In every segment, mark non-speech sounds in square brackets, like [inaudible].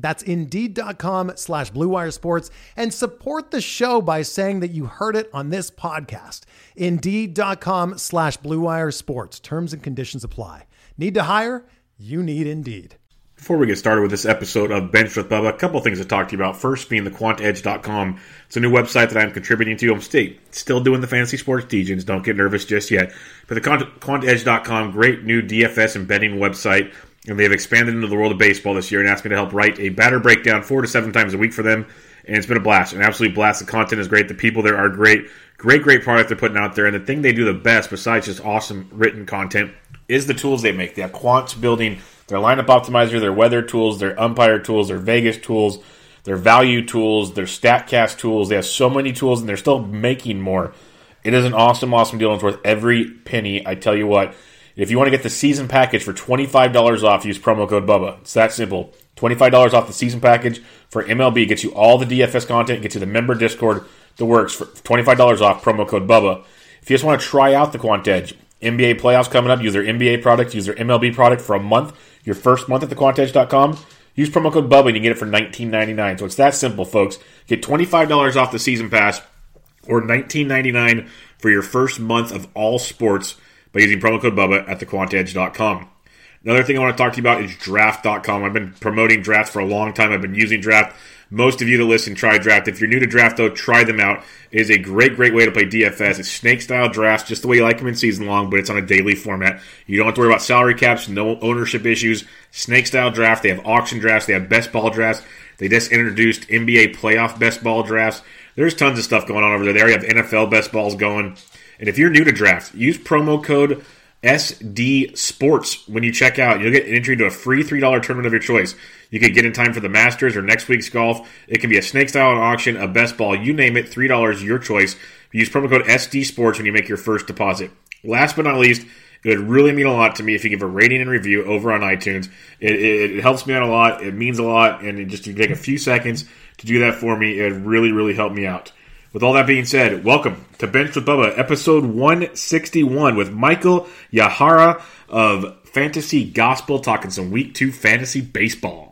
That's Indeed.com slash BlueWire Sports and support the show by saying that you heard it on this podcast. Indeed.com slash BlueWire Sports. Terms and conditions apply. Need to hire? You need Indeed. Before we get started with this episode of Bench with Bubba, a couple things to talk to you about. First being the quantedge.com. It's a new website that I'm contributing to. I'm still, still doing the fantasy sports teachings. Don't get nervous just yet. But the quantedge.com, great new DFS and betting website. And they've expanded into the world of baseball this year and asked me to help write a batter breakdown four to seven times a week for them. And it's been a blast, an absolute blast. The content is great. The people there are great. Great, great product they're putting out there. And the thing they do the best, besides just awesome written content, is the tools they make. They have quants building their lineup optimizer, their weather tools, their umpire tools, their Vegas tools, their value tools, their StatCast tools. They have so many tools, and they're still making more. It is an awesome, awesome deal. It's worth every penny. I tell you what. If you want to get the season package for $25 off, use promo code BUBBA. It's that simple. $25 off the season package for MLB gets you all the DFS content, gets you the member Discord, the works for $25 off, promo code BUBBA. If you just want to try out the Quant Edge, NBA playoffs coming up, use their NBA product, use their MLB product for a month your first month at the thequantedge.com. Use promo code BUBBA and you get it for $19.99. So it's that simple, folks. Get $25 off the season pass or $19.99 for your first month of all sports by using promo code BUBBA at thequantedge.com. Another thing I want to talk to you about is draft.com. I've been promoting draft for a long time. I've been using draft most of you that listen, try draft. If you're new to draft, though, try them out. It is a great, great way to play DFS. It's snake style drafts, just the way you like them in season long, but it's on a daily format. You don't have to worry about salary caps, no ownership issues. Snake style draft. They have auction drafts. They have best ball drafts. They just introduced NBA playoff best ball drafts. There's tons of stuff going on over there. They already have NFL best balls going. And if you're new to draft, use promo code SD Sports when you check out. You'll get an entry to a free $3 tournament of your choice. You could get in time for the Masters or next week's golf. It can be a snake style auction, a best ball, you name it, $3 your choice. Use promo code SD Sports when you make your first deposit. Last but not least, it would really mean a lot to me if you give a rating and review over on iTunes. It, it, it helps me out a lot. It means a lot. And just to take a few seconds to do that for me, it really, really help me out. With all that being said, welcome to Bench with Bubba, episode 161 with Michael Yachera of Fantasy Gospel, talking some week two fantasy baseball.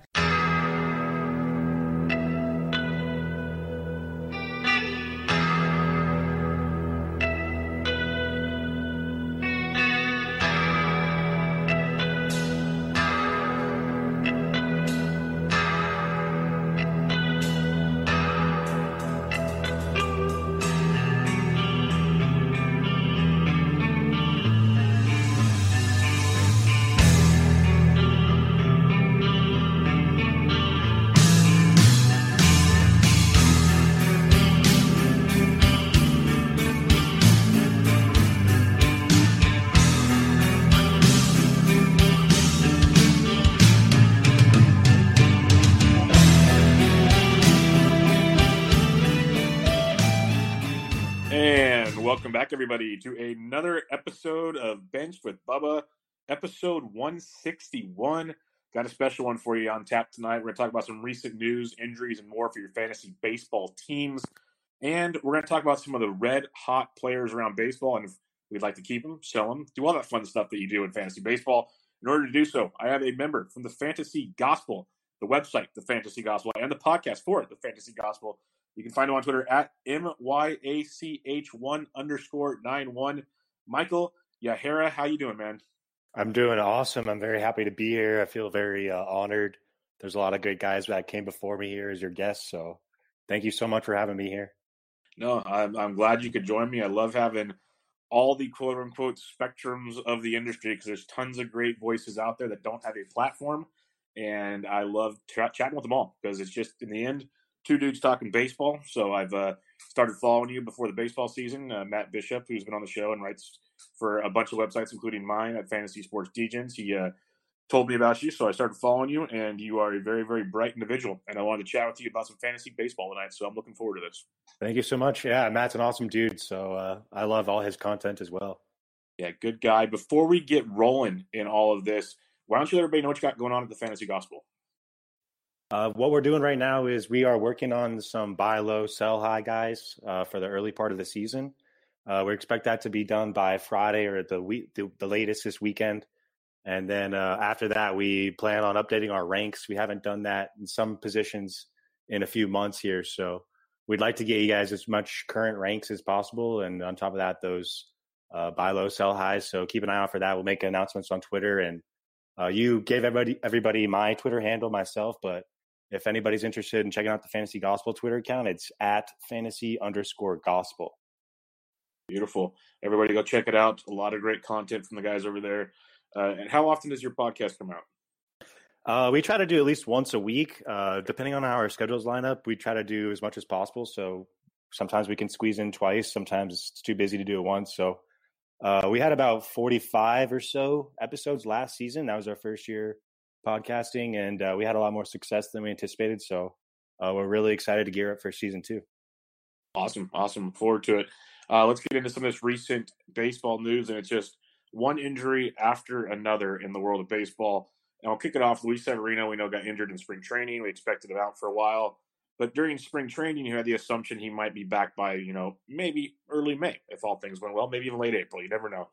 To another episode of Bench with Bubba, episode 161. Got a special one for you on tap tonight. We're going to talk about some recent news, injuries, and more for your fantasy baseball teams. And we're going to talk about some of the red hot players around baseball and if we'd like to keep them, sell them, do all that fun stuff that you do in fantasy baseball. In order to do so, I have a member from the Fantasy Gospel, the website, the Fantasy Gospel, and the podcast for the Fantasy Gospel. You can find him on Twitter at MYACH1 underscore 91. Michael Yachera, how you doing, man? I'm doing awesome. I'm very happy to be here. I feel very uh, honored. There's a lot of good guys that came before me here as your guests. So thank you so much for having me here. No, I'm, I'm glad you could join me. I love having all the quote unquote spectrums of the industry because there's tons of great voices out there that don't have a platform. And I love ch- chatting with them all because it's just in the end, two dudes talking baseball. So I've uh, started following you before the baseball season. Uh, Matt Bishop, who's been on the show and writes for a bunch of websites, including mine at Fantasy Sports Degens. He uh, told me about you, so I started following you, and you are a very, very bright individual. And I wanted to chat with you about some fantasy baseball tonight, so I'm looking forward to this. Thank you so much. Yeah, Matt's an awesome dude, so uh, I love all his content as well. Yeah, good guy. Before we get rolling in all of this, why don't you let everybody know what you got going on at the Fantasy Gospel? Uh, what we're doing right now is we are working on some buy low, sell high guys uh, for the early part of the season. Uh, we expect that to be done by Friday or the week, the, the latest this weekend. And then uh, after that, we plan on updating our ranks. We haven't done that in some positions in a few months here. So we'd like to get you guys as much current ranks as possible. And on top of that, those uh, buy low, sell highs. So keep an eye out for that. We'll make announcements on Twitter. And uh, you gave everybody everybody my Twitter handle myself, but if anybody's interested in checking out the Fantasy Gospel Twitter account, it's at fantasy underscore gospel. Beautiful. Everybody go check it out. A lot of great content from the guys over there. Uh, and how often does your podcast come out? Uh, we try to do at least once a week, uh, depending on how our schedules line up. We try to do as much as possible. So sometimes we can squeeze in twice. Sometimes it's too busy to do it once. So uh, we had about 45 or so episodes last season. That was our first year podcasting, and uh, we had a lot more success than we anticipated. So uh, we're really excited to gear up for season two. Awesome. Awesome. Forward to it. Uh, let's get into some of this recent baseball news, and it's just one injury after another in the world of baseball. And I'll kick it off. Luis Severino, we know, got injured in spring training. We expected him out for a while. But during spring training, you had the assumption he might be back by, you know, maybe early May, if all things went well, maybe even late April. You never know.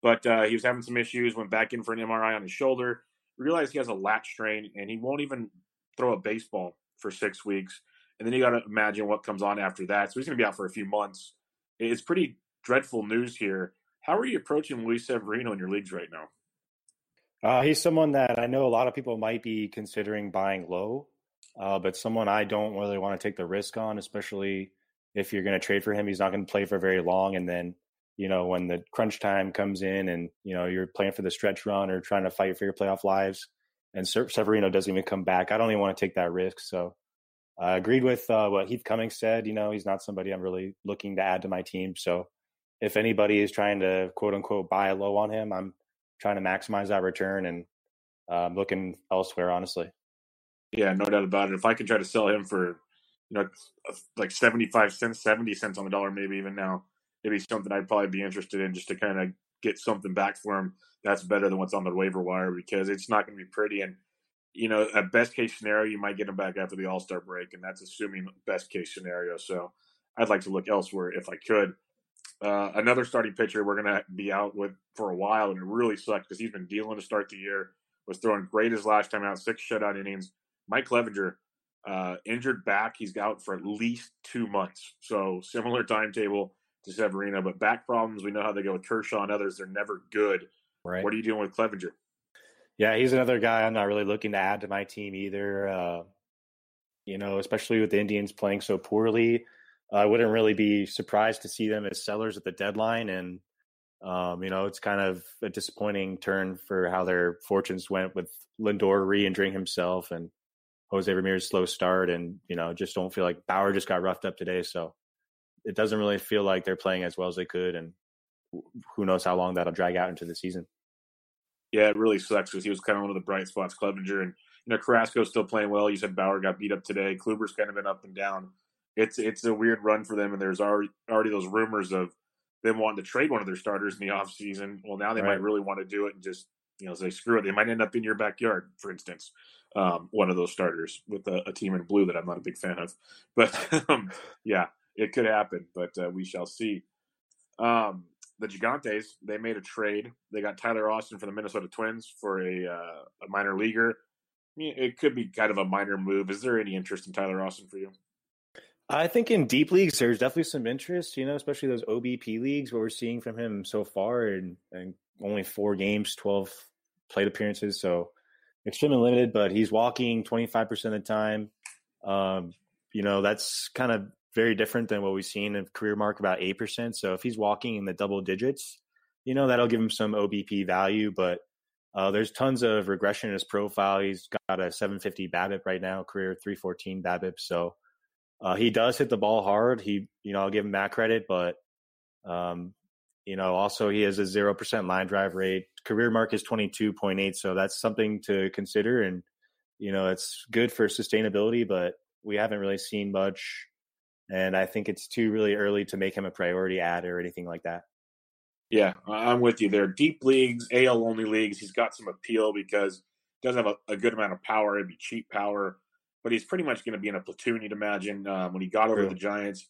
But uh, he was having some issues, went back in for an MRI on his shoulder, realized he has a lat strain, and he won't even throw a baseball for six weeks. And then you got to imagine what comes on after that. So he's going to be out for a few months. It's pretty dreadful news here. How are you approaching Luis Severino in your leagues right now? Uh, he's someone that I know a lot of people might be considering buying low, uh, but someone I don't really want to take the risk on, especially if you're going to trade for him. He's not going to play for very long, and then you know when the crunch time comes in, and you know you're playing for the stretch run or trying to fight for your playoff lives, and Severino doesn't even come back. I don't even want to take that risk. So I agreed with uh, what Heath Cummings said. You know, he's not somebody I'm really looking to add to my team. So if anybody is trying to quote unquote buy low on him, I'm trying to maximize that return and uh, looking elsewhere, honestly. Yeah, no doubt about it. If I could try to sell him for, you know, like 75 cents, 70 cents on the dollar, maybe even now, it'd be something I'd probably be interested in just to kind of get something back for him. That's better than what's on the waiver wire because it's not going to be pretty. And, you know, at best case scenario, you might get him back after the All Star break, and that's assuming best case scenario. So I'd like to look elsewhere if I could. Uh, another starting pitcher we're going to be out with for a while, and it really sucks because he's been dealing to start the year. Was throwing great his last time out, six shutout innings. Mike Clevinger, uh, injured back. He's out for at least two months. So similar timetable to Severino, but back problems. We know how they go with Kershaw and others. They're never good. Right. What are you doing with Clevinger? Yeah, he's another guy I'm not really looking to add to my team either. Uh, you know, especially with the Indians playing so poorly. I wouldn't really be surprised to see them as sellers at the deadline. And, um, you know, it's kind of a disappointing turn for how their fortunes went with Lindor re injuring himself and Jose Ramirez slow start. And, you know, just don't feel like Bauer just got roughed up today. So it doesn't really feel like they're playing as well as they could. And who knows how long that'll drag out into the season. Yeah, it really sucks because he was kind of one of the bright spots, Clevinger. And, you know, Carrasco's still playing well. You said Bauer got beat up today. Kluber's kind of been up and down it's it's a weird run for them, and there's already already those rumors of them wanting to trade one of their starters in the offseason. Well, now they right. might really want to do it and just you know say screw it. They might end up in your backyard, for instance, um, one of those starters with a, a, team in blue that I'm not a big fan of. But [laughs] um, yeah, it could happen, but uh, we shall see. Um, the Gigantes they made a trade. They got Tyler Austin from the Minnesota Twins for a, uh, a minor leaguer. It could be kind of a minor move. Is there any interest in Tyler Austin for you? I think in deep leagues, there's definitely some interest, you know, especially those OBP leagues, what we're seeing from him so far, and, and only four games, 12 plate appearances. So extremely limited, but he's walking 25% of the time. Um, you know, that's kind of very different than what we've seen in career mark about eight percent. So if he's walking in the double digits, you know that'll give him some OBP value. But uh, there's tons of regression in his profile. He's got a 750 BABIP right now, career 314 BABIP. So uh, he does hit the ball hard. He, you know, I'll give him that credit, but um, you know, also he has a zero percent line drive rate. Career mark is 22.8, so that's something to consider. And you know, it's good for sustainability, but we haven't really seen much. And I think it's too really early to make him a priority ad or anything like that. Yeah, I'm with you there. Deep leagues, AL only leagues, he's got some appeal because he doesn't have a, a good amount of power. It'd be cheap power, but he's pretty much going to be in a platoon. You'd imagine um, when he got over True. the Giants,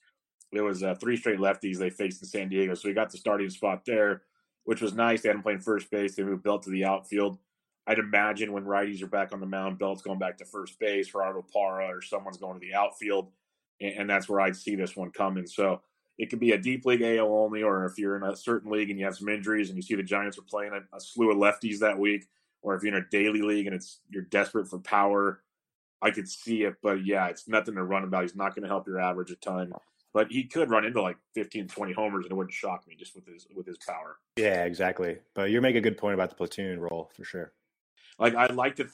it was uh, three straight lefties they faced in San Diego, so he got the starting spot there, which was nice. They had him playing first base. They moved Belt to the outfield. I'd imagine when righties are back on the mound, Belt's going back to first base, Gerardo Parra or someone's going to the outfield, and, and that's where I'd see this one coming. So it could be a deep league AL only, or if you're in a certain league and you have some injuries and you see the Giants are playing a, a slew of lefties that week, or if you're in a daily league and it's you're desperate for power, I could see it. But yeah, it's nothing to run about. He's not going to help your average a ton, but he could run into like 15, 20 homers and it wouldn't shock me just with his with his power. Yeah, exactly. But you're making a good point about the platoon role for sure. Like I'd like to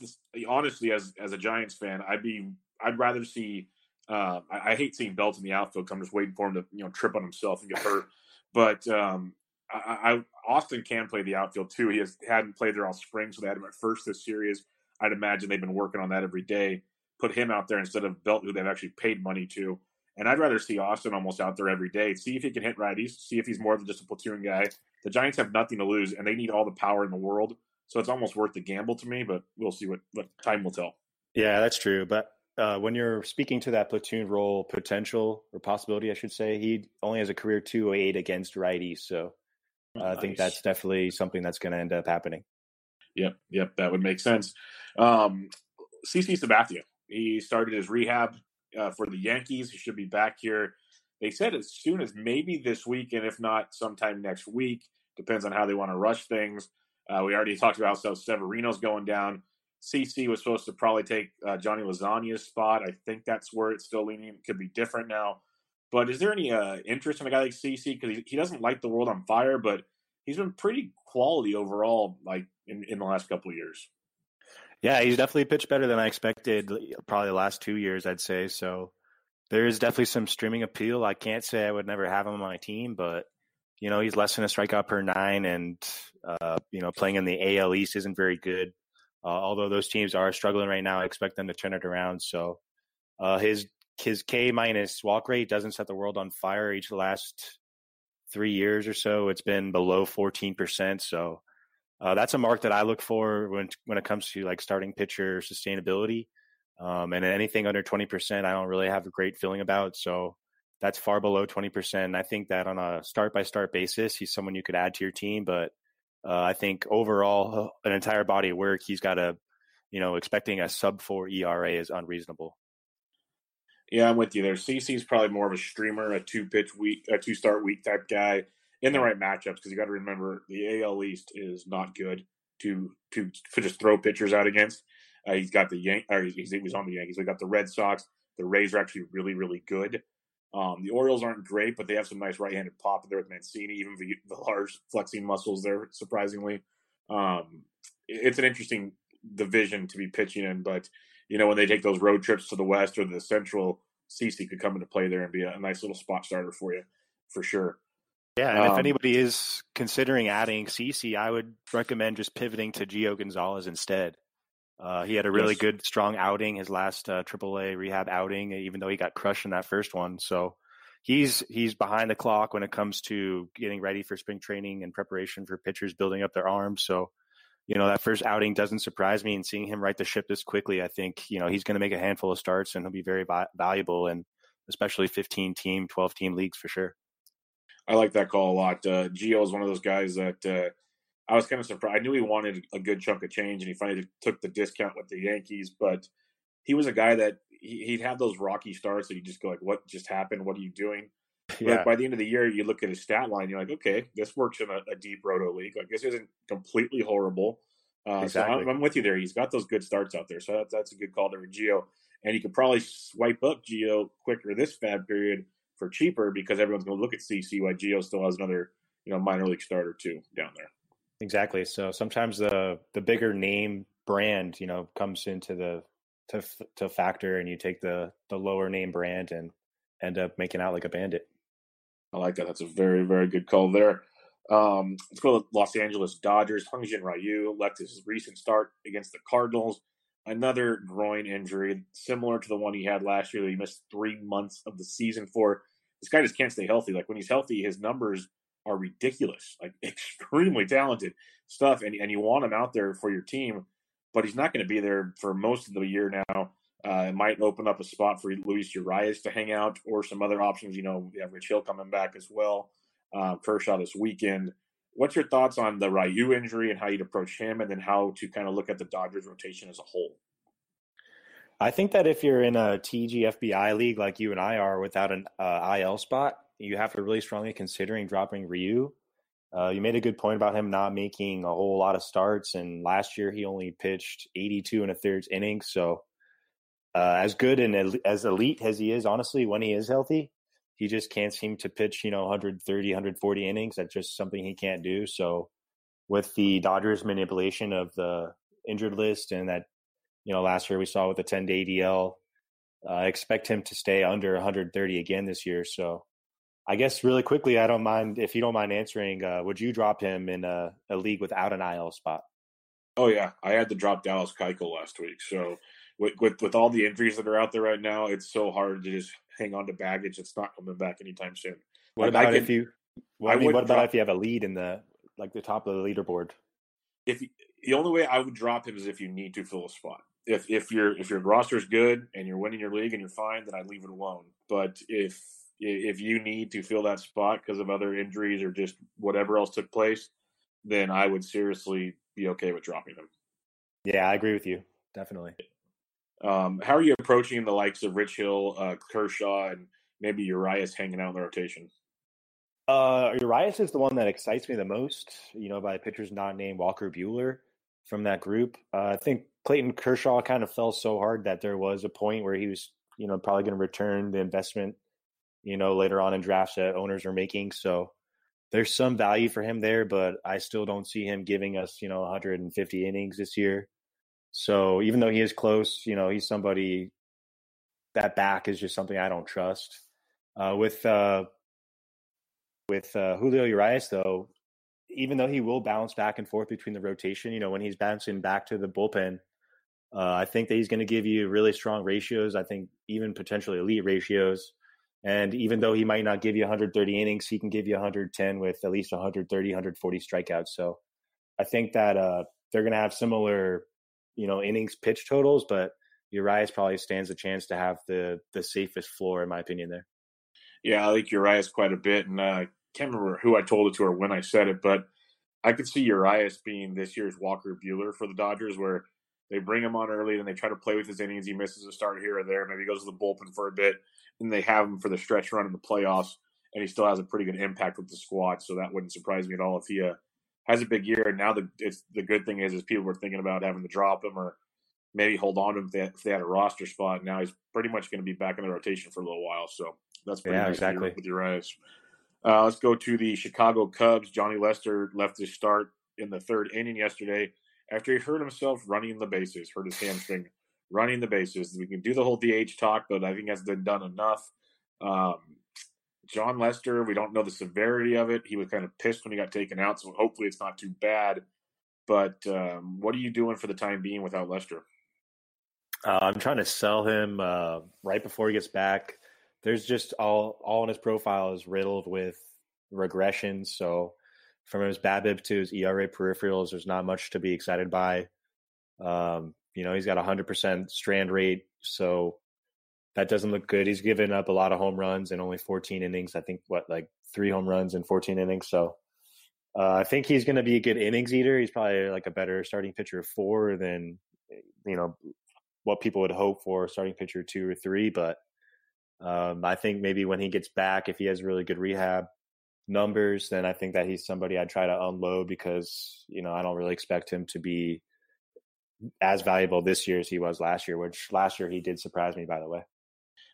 honestly, as as a Giants fan, I'd be I'd rather see uh, I, I, hate seeing Belt in the outfield. I'm just waiting for him to you know trip on himself and get hurt. But um, I, I, Austin can play the outfield too. He has hadn't played there all spring, so they had him at first this series. I'd imagine they've been working on that every day. Put him out there instead of Belt, who they've actually paid money to. And I'd rather see Austin almost out there every day. See if he can hit righties. See if he's more than just a platoon guy. The Giants have nothing to lose, and they need all the power in the world. So it's almost worth the gamble to me. But we'll see what, what time will tell. Yeah, that's true. But uh, when you're speaking to that platoon role potential or possibility, I should say, he only has a career 208 against righties. So uh, nice. I think that's definitely something that's going to end up happening. Yep, yep, that would make sense. Um, CC Sabathia, he started his rehab uh, for the Yankees. He should be back here. They said as soon as maybe this week, and if not, sometime next week. Depends on how they want to rush things. Uh, we already talked about how Severino's going down. CC was supposed to probably take uh, Johnny Lasagna's spot. I think that's where it's still leaning. It could be different now. But is there any uh, interest in a guy like CC? Because he, he doesn't light the world on fire, but he's been pretty quality overall, like in, in the last couple of years. Yeah, he's definitely pitched better than I expected. Probably the last two years, I'd say. So there is definitely some streaming appeal. I can't say I would never have him on my team, but you know he's less than a strikeout per nine, and uh, you know playing in the AL East isn't very good. Uh, although those teams are struggling right now, I expect them to turn it around. So uh, his his K minus walk rate doesn't set the world on fire each last three years or so. It's been below 14%. So uh, that's a mark that I look for when when it comes to like starting pitcher sustainability. Um, and anything under 20%, I don't really have a great feeling about. So that's far below 20%. I think that on a start by start basis, he's someone you could add to your team, but uh, I think overall, uh, an entire body of work, he's got a, you know, expecting a sub four ERA is unreasonable. Yeah, I'm with you there. CC's probably more of a streamer, a two pitch week, a two start week type guy in the right matchups because you got to remember the AL East is not good to to, to just throw pitchers out against. Uh, he's got the Yan- or he was on the Yankees. We got the Red Sox. The Rays are actually really really good. Um, the Orioles aren't great, but they have some nice right-handed pop there with Mancini, even the, the large flexing muscles there. Surprisingly, um, it's an interesting division to be pitching in. But you know, when they take those road trips to the West or the Central, CC could come into play there and be a, a nice little spot starter for you, for sure. Yeah, and um, if anybody is considering adding CC, I would recommend just pivoting to Gio Gonzalez instead. Uh, he had a really yes. good, strong outing his last uh, AAA rehab outing, even though he got crushed in that first one. So he's he's behind the clock when it comes to getting ready for spring training and preparation for pitchers building up their arms. So you know that first outing doesn't surprise me, and seeing him right the ship this quickly, I think you know he's going to make a handful of starts and he'll be very vi- valuable, and especially 15 team, 12 team leagues for sure. I like that call a lot. Uh, Gio is one of those guys that. Uh, I was kind of surprised. I knew he wanted a good chunk of change, and he finally took the discount with the Yankees. But he was a guy that he, would have those rocky starts that you just go like, "What just happened? What are you doing?" Yeah. But by the end of the year, you look at his stat line, you're like, "Okay, this works in a, a deep roto league. Like this isn't completely horrible." Uh, exactly. So I'm, I'm, with you there. He's got those good starts out there, so that's, that's a good call there Gio. And you could probably swipe up Gio quicker this FAAB period for cheaper because everyone's going to look at CC why Gio still has another you know minor league starter too down there. Exactly. So sometimes the the bigger name brand you know comes into the to to factor, and you take the the lower name brand and end up making out like a bandit. I like that. That's a very very good call there. Um, let's go to Los Angeles Dodgers. Hyun-Jin Ryu left his recent start against the Cardinals. Another groin injury, similar to the one he had last year that he missed three months of the season for. This guy just can't stay healthy. Like when he's healthy, his numbers are ridiculous, like [laughs] extremely talented stuff. And, and you want him out there for your team, but he's not going to be there for most of the year now. Uh, it might open up a spot for Luis Urias to hang out or some other options. You know, we have Rich Hill coming back as well uh, Kershaw this weekend. What's your thoughts on the Ryu injury and how you'd approach him, and then how to kind of look at the Dodgers rotation as a whole? I think that if you're in a TGFBI league like you and I are without an uh, IL spot, you have to really strongly considering dropping Ryu. Uh, you made a good point about him not making a whole lot of starts, and last year he only pitched 82 and a third innings. So, uh, as good and as elite as he is, honestly, when he is healthy, he just can't seem to pitch, you know, 130, 140 innings. That's just something he can't do. So with the Dodgers manipulation of the injured list and that, you know, last year we saw with the 10 day ADL, I uh, expect him to stay under 130 again this year. So I guess really quickly, I don't mind if you don't mind answering. Uh, would you drop him in a, a, league without an IL spot? Oh yeah, I had to drop Dallas Keuchel last week. So with, with with all the injuries that are out there right now, it's so hard to just hang on to baggage that's not coming back anytime soon. What like, about if you? Well, I, mean, what about drop, if you have a lead in the like the top of the leaderboard? If the only way I would drop him is if you need to fill a spot. If if your if your roster is good and you're winning your league and you're fine, then I'd leave it alone. But if if you need to fill that spot because of other injuries or just whatever else took place, then I would seriously be okay with dropping him. Yeah, I agree with you. Definitely. Um, how are you approaching the likes of Rich Hill, uh, Kershaw, and maybe Urias hanging out in the rotation? Uh, Urias is the one that excites me the most. You know, by pitchers not named Walker Buehler from that group. Uh, I think Clayton Kershaw kind of fell so hard that there was a point where he was, you know, probably going to return the investment. You know, later on in drafts that owners are making. So there's some value for him there, but I still don't see him giving us, you know, 150 innings this year. So even though he is close, you know, he's somebody that back is just something I don't trust. Uh, with uh, with uh, Julio Urias, though, even though he will bounce back and forth between the rotation, you know, when he's bouncing back to the bullpen, uh, I think that he's going to give you really strong ratios. I think even potentially elite ratios. And even though he might not give you 130 innings, he can give you 110 with at least 130, 140 strikeouts. So I think that uh, they're going to have similar you know innings pitch totals, but Urias probably stands a chance to have the the safest floor in my opinion there. Yeah, I like Urias quite a bit, and uh, I can't remember who I told it to or when I said it, but I could see Urias being this year's Walker Buehler for the Dodgers, where they bring him on early and they try to play with his innings. He misses a start here or there, maybe goes to the bullpen for a bit, and they have him for the stretch run in the playoffs, and he still has a pretty good impact with the squad. So that wouldn't surprise me at all if he uh, has a big year. And now the it's the good thing is is people were thinking about having to drop him or maybe hold on to him if they, if they had a roster spot. Now he's pretty much going to be back in the rotation for a little while. So that's pretty yeah, nice exactly. with Urias. Uh, let's go to the Chicago Cubs. Johnny Lester left his start in the third inning yesterday after he hurt himself running the bases, hurt his hamstring running the bases. We can do the whole DH talk, but I think that's been done enough. Um, Jon Lester, we don't know the severity of it. He was kind of pissed when he got taken out, so hopefully it's not too bad. But um, what are you doing for the time being without Lester? Uh, I'm trying to sell him uh, right before he gets back. There's just all all in his profile is riddled with regressions. So from his BABIP to his ERA peripherals, there's not much to be excited by. Um, you know, he's got hundred percent strand rate, so that doesn't look good. He's given up a lot of home runs in only 14 innings. I think what like three home runs in 14 innings. So uh, I think he's going to be a good innings eater. He's probably like a better starting pitcher four than you know what people would hope for starting pitcher two or three. But um, I think maybe when he gets back, if he has really good rehab numbers, then I think that he's somebody I'd try to unload because you know I don't really expect him to be as valuable this year as he was last year. Which last year he did surprise me, by the way.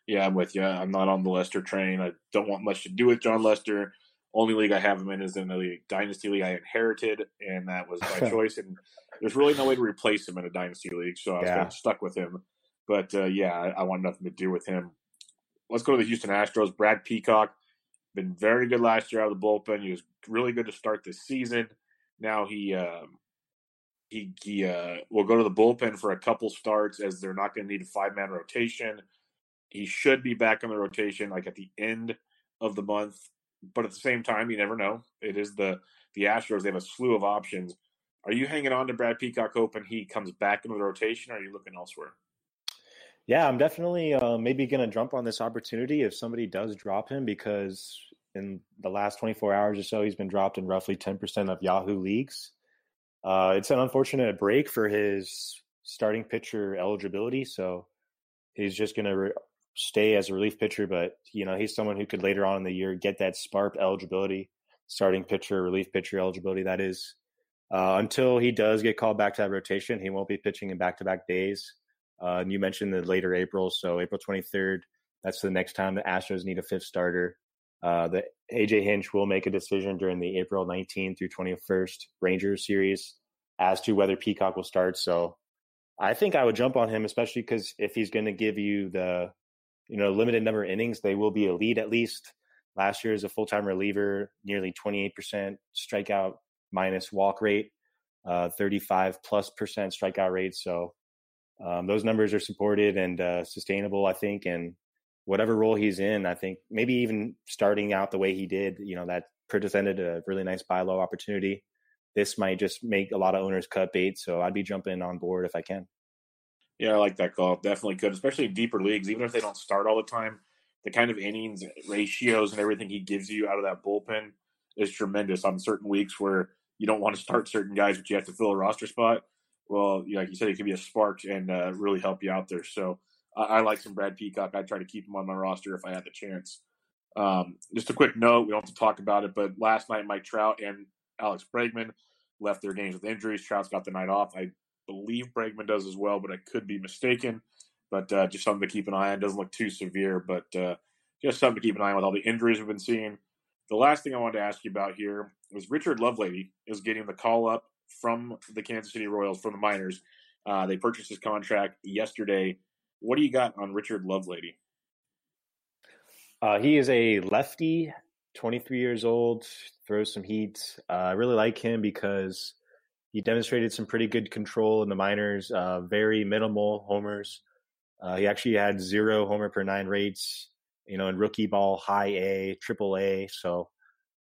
Yeah, I'm with you. I'm not on the Lester train. I don't want much to do with Jon Lester. Only league I have him in is in the dynasty league I inherited, and that was by [laughs] choice. And there's really no way to replace him in a dynasty league, so I was yeah. kind of stuck with him. But uh, yeah, I, I want nothing to do with him. Let's go to the Houston Astros. Brad Peacock been very good last year out of the bullpen. He was really good to start this season. Now he um, he he uh, will go to the bullpen for a couple starts as they're not going to need a five man rotation. He should be back on the rotation like at the end of the month, but at the same time, you never know. It is the the Astros; they have a slew of options. Are you hanging on to Brad Peacock hoping he comes back into the rotation? Or are you looking elsewhere? Yeah, I'm definitely uh, maybe going to jump on this opportunity if somebody does drop him because in the last 24 hours or so, he's been dropped in roughly 10% of Yahoo leagues. Uh, it's an unfortunate break for his starting pitcher eligibility. So he's just going to re- stay as a relief pitcher, but you know he's someone who could later on in the year get that spark eligibility, starting pitcher, relief pitcher eligibility. That is uh, until he does get called back to that rotation, he won't be pitching in back to back days. Uh, and you mentioned the later April, so April 23rd. That's the next time the Astros need a fifth starter. Uh, the AJ Hinch will make a decision during the April 19th through 21st Rangers series as to whether Peacock will start. So I think I would jump on him, especially because if he's going to give you the you know limited number of innings, they will be a lead at least. Last year as a full time reliever, nearly 28% strikeout minus walk rate, uh, 35 plus percent strikeout rate. So um, those numbers are supported and uh, sustainable, I think. And whatever role he's in, I think maybe even starting out the way he did, you know, that presented a really nice buy low opportunity. This might just make a lot of owners cut bait. So I'd be jumping on board if I can. Yeah, I like that call. Definitely could, especially in deeper leagues, even if they don't start all the time. The kind of innings, ratios, and everything he gives you out of that bullpen is tremendous on certain weeks where you don't want to start certain guys, but you have to fill a roster spot well, like you said, it can be a spark and uh, really help you out there. So I, I, like some Brad Peacock. I try to keep him on my roster if I had the chance. Um, just a quick note: we don't have to talk about it, but last night Mike Trout and Alex Bregman left their games with injuries. Trout's got the night off. I believe Bregman does as well, but I could be mistaken. But uh, just something to keep an eye on. Doesn't look too severe, but uh, just something to keep an eye on with all the injuries we've been seeing. The last thing I wanted to ask you about here was Richard Lovelady is getting the call up from the Kansas City Royals from the minors. Uh, they purchased his contract yesterday. What do you got on Richard Lovelady? Uh, he is a lefty, 23 years old, throws some heat. Uh, I really like him because he demonstrated some pretty good control in the minors, uh, very minimal homers. Uh, he actually had zero homer per nine rates, you know, in rookie ball, high A, triple A. So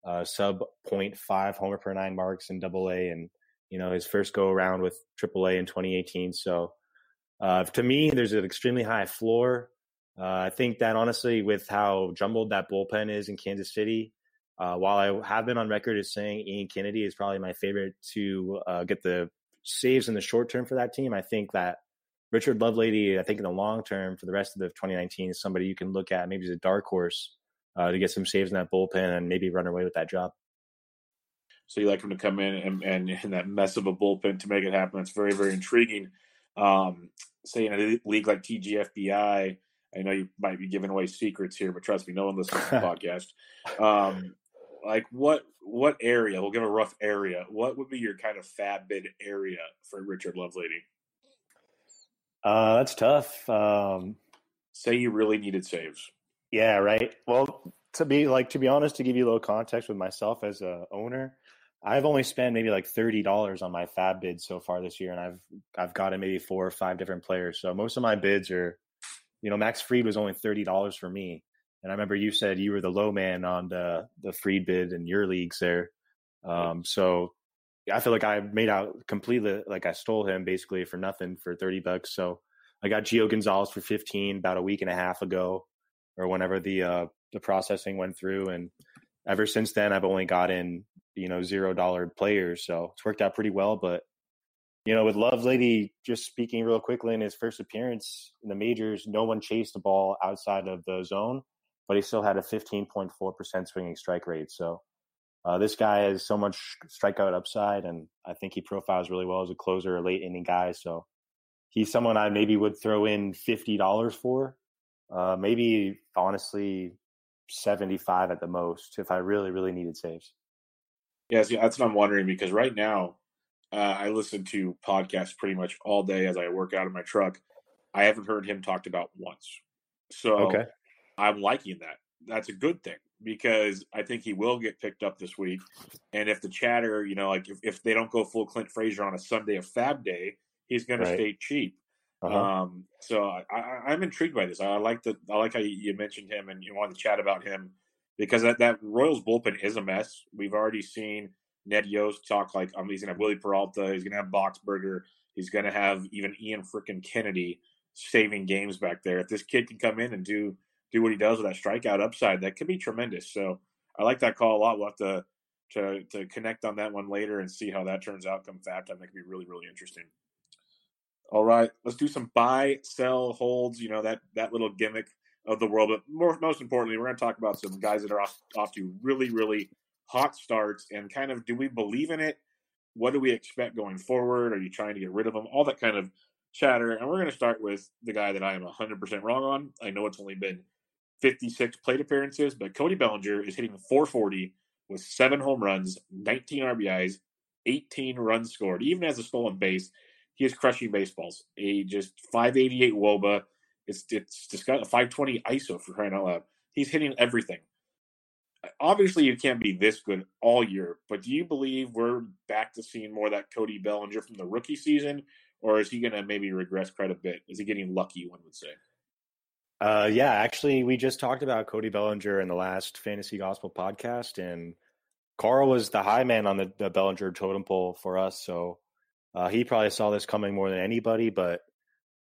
uh, sub 0.5 homer per nine marks in double A and you know, his first go around with AAA in 2018. So uh, to me, there's an extremely high floor. Uh, I think that honestly, with how jumbled that bullpen is in Kansas City, uh, while I have been on record as saying Ian Kennedy is probably my favorite to uh, get the saves in the short term for that team, I think that Richard Lovelady, I think in the long term for the rest of the 2019 is somebody you can look at maybe as a dark horse uh, to get some saves in that bullpen and maybe run away with that job. So you like him to come in and, and in that mess of a bullpen to make it happen. That's very, very intriguing. Um, say in a league like TGFBI, I know you might be giving away secrets here, but trust me, no one listens to the [laughs] podcast. Um, like what what area? We'll give a rough area. What would be your kind of FAAB bid area for Richard Lovelady? Uh, that's tough. Um, Say you really needed saves. Yeah, right. Well, to be like to be honest, to give you a little context with myself as a owner, I've only spent maybe like thirty dollars on my FAAB bid so far this year, and I've I've gotten maybe four or five different players. So most of my bids are, you know, Max Fried was only thirty dollars for me, and I remember you said you were the low man on the the Fried bid in your leagues there. Um, so I feel like I made out completely like I stole him basically for nothing for thirty bucks. So I got Gio Gonzalez for fifteen about a week and a half ago, or whenever the uh, the processing went through, and ever since then I've only gotten you know zero dollar players. So it's worked out pretty well. But you know, with Lovelady, just speaking real quickly in his first appearance in the majors, no one chased the ball outside of the zone, but he still had a 15.4% swinging strike rate. So uh, this guy has so much strikeout upside, and I think he profiles really well as a closer, a late inning guy. So he's someone I maybe would throw in fifty dollars for. Uh, maybe honestly, seventy-five at the most if I really, really needed saves. Yeah, see, that's what I'm wondering because right now uh, I listen to podcasts pretty much all day as I work out in my truck. I haven't heard him talked about once. So Okay. I'm liking that. That's a good thing because I think he will get picked up this week. And if the chatter, you know, like if, if they don't go full Clint Frazier on a Sunday of FAAB Day, he's going Right. to stay cheap. Uh-huh. Um, so I, I, I'm intrigued by this. I like the I like how you, you mentioned him and you wanted to chat about him because that, that Royals bullpen is a mess. We've already seen Ned Yost talk like um, he's going to have Wily Peralta, he's going to have Boxberger, he's going to have even Ian frickin' Kennedy saving games back there. If this kid can come in and do do what he does with that strikeout upside, that could be tremendous. So I like that call a lot. We'll have to to to connect on that one later and see how that turns out come FAAB time. That could be really really interesting. All right, let's do some buy, sell, holds. You know that that little gimmick of the world. But more, most importantly, we're going to talk about some guys that are off, off to really really hot starts and kind of do we believe in it? What do we expect going forward? Are you trying to get rid of them? All that kind of chatter. And we're going to start with the guy that I am 100% wrong on. I know it's only been 56 plate appearances, but Cody Bellinger is hitting 440 with seven home runs, 19 RBIs, 18 runs scored. Even as a stolen base, he is crushing baseballs. A just 588 WOBA. It's it's a 520 ISO for crying out loud. He's hitting everything. Obviously, you can't be this good all year, but do you believe we're back to seeing more of that Cody Bellinger from the rookie season, or is he going to maybe regress quite a bit? Is he getting lucky? One would say. Uh, yeah, actually, we just talked about Cody Bellinger in the last Fantasy Gospel podcast, and Carl was the high man on the, the Bellinger totem pole for us. So uh, he probably saw this coming more than anybody. But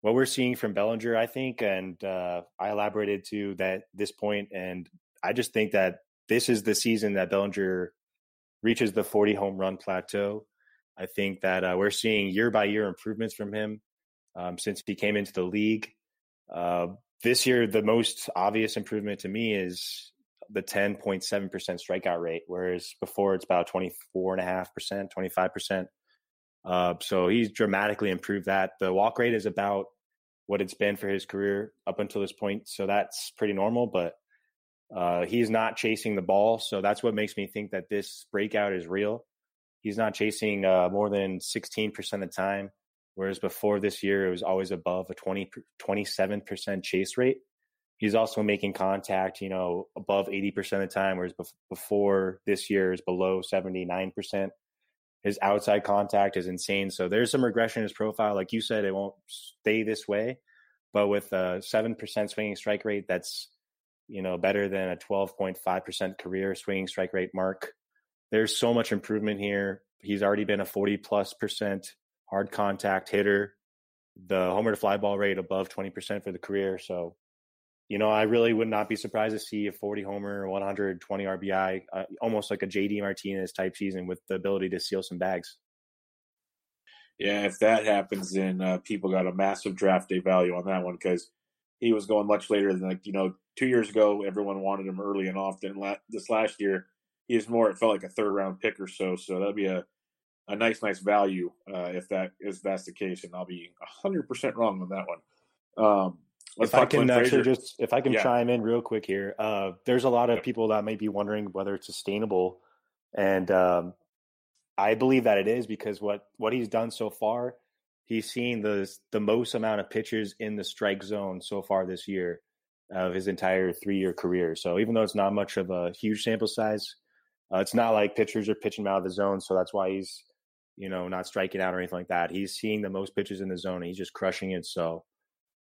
what we're seeing from Bellinger, I think, and uh, I elaborated to that this point, and I just think that this is the season that Bellinger reaches the 40 home run plateau. I think that uh, we're seeing year by year improvements from him um, since he came into the league. Uh, this year, the most obvious improvement to me is the 10.7% strikeout rate, whereas before it's about 24.5%, 25%. Uh, so he's dramatically improved that. The walk rate is about what it's been for his career up until this point. So that's pretty normal, but uh, he's not chasing the ball. So that's what makes me think that this breakout is real. He's not chasing uh, more than 16% of the time whereas before this year it was always above a 20 27% chase rate he's also making contact you know above 80% of the time whereas bef- before this year is below 79% his outside contact is insane. So there's some regression in his profile. Like you said it won't stay this way but with a 7% swinging strike rate that's you know better than a 12.5% career swinging strike rate mark. There's so much improvement here. He's already been a 40 plus percent hard contact hitter, the homer to fly ball rate above 20% for the career. So, you know, I really would not be surprised to see a 40 homer, 120 RBI, uh, almost like a JD Martinez type season with the ability to seal some bags. Yeah, if that happens, then uh, people got a massive draft day value on that one because he was going much later than like you know two years ago. Everyone wanted him early and often. La- this last year, he is more. It felt like a third round pick or so. So that'd be a a nice, nice value uh, if that is that's the case, and I'll be hundred percent wrong on that one. Um, let's if I can Clint actually Frazier. just, if I can Yeah. chime in real quick here, uh, there's a lot of people that may be wondering whether it's sustainable, and um, I believe that it is because what what he's done so far, he's seen the the most amount of pitches in the strike zone so far this year of his entire three year career. So even though it's not much of a huge sample size, uh, it's not like pitchers are pitching him out of the zone. So that's why he's you know not striking out or anything like that. He's seeing the most pitches in the zone. And he's just crushing it. So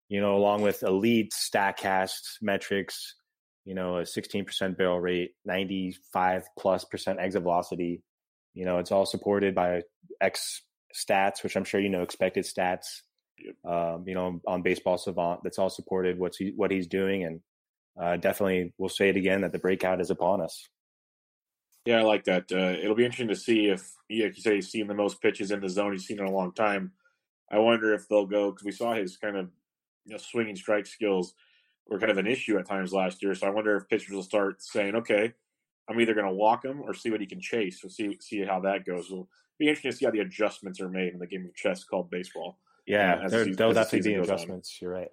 you know, along with elite Statcast metrics, you know, a 16% barrel rate, 95 plus percent exit velocity. You know, it's all supported by X stats, which I'm sure you know, expected stats. Um, you know, on Baseball Savant, that's all supported what's he, what he's doing, and uh, definitely, we'll say it again that the breakout is upon us. Yeah, I like that. Uh, it'll be interesting to see if, yeah, like you say, he's seen the most pitches in the zone he's seen in a long time. I wonder if they'll go because we saw his kind of you know, swinging strike skills were kind of an issue at times last year. So I wonder if pitchers will start saying, "Okay, I'm either going to walk him or see what he can chase. So see see how that goes." It'll be interesting to see how the adjustments are made in the game of chess called baseball. Yeah, Uh, there, the- there'll definitely be goes on. adjustments. You're right.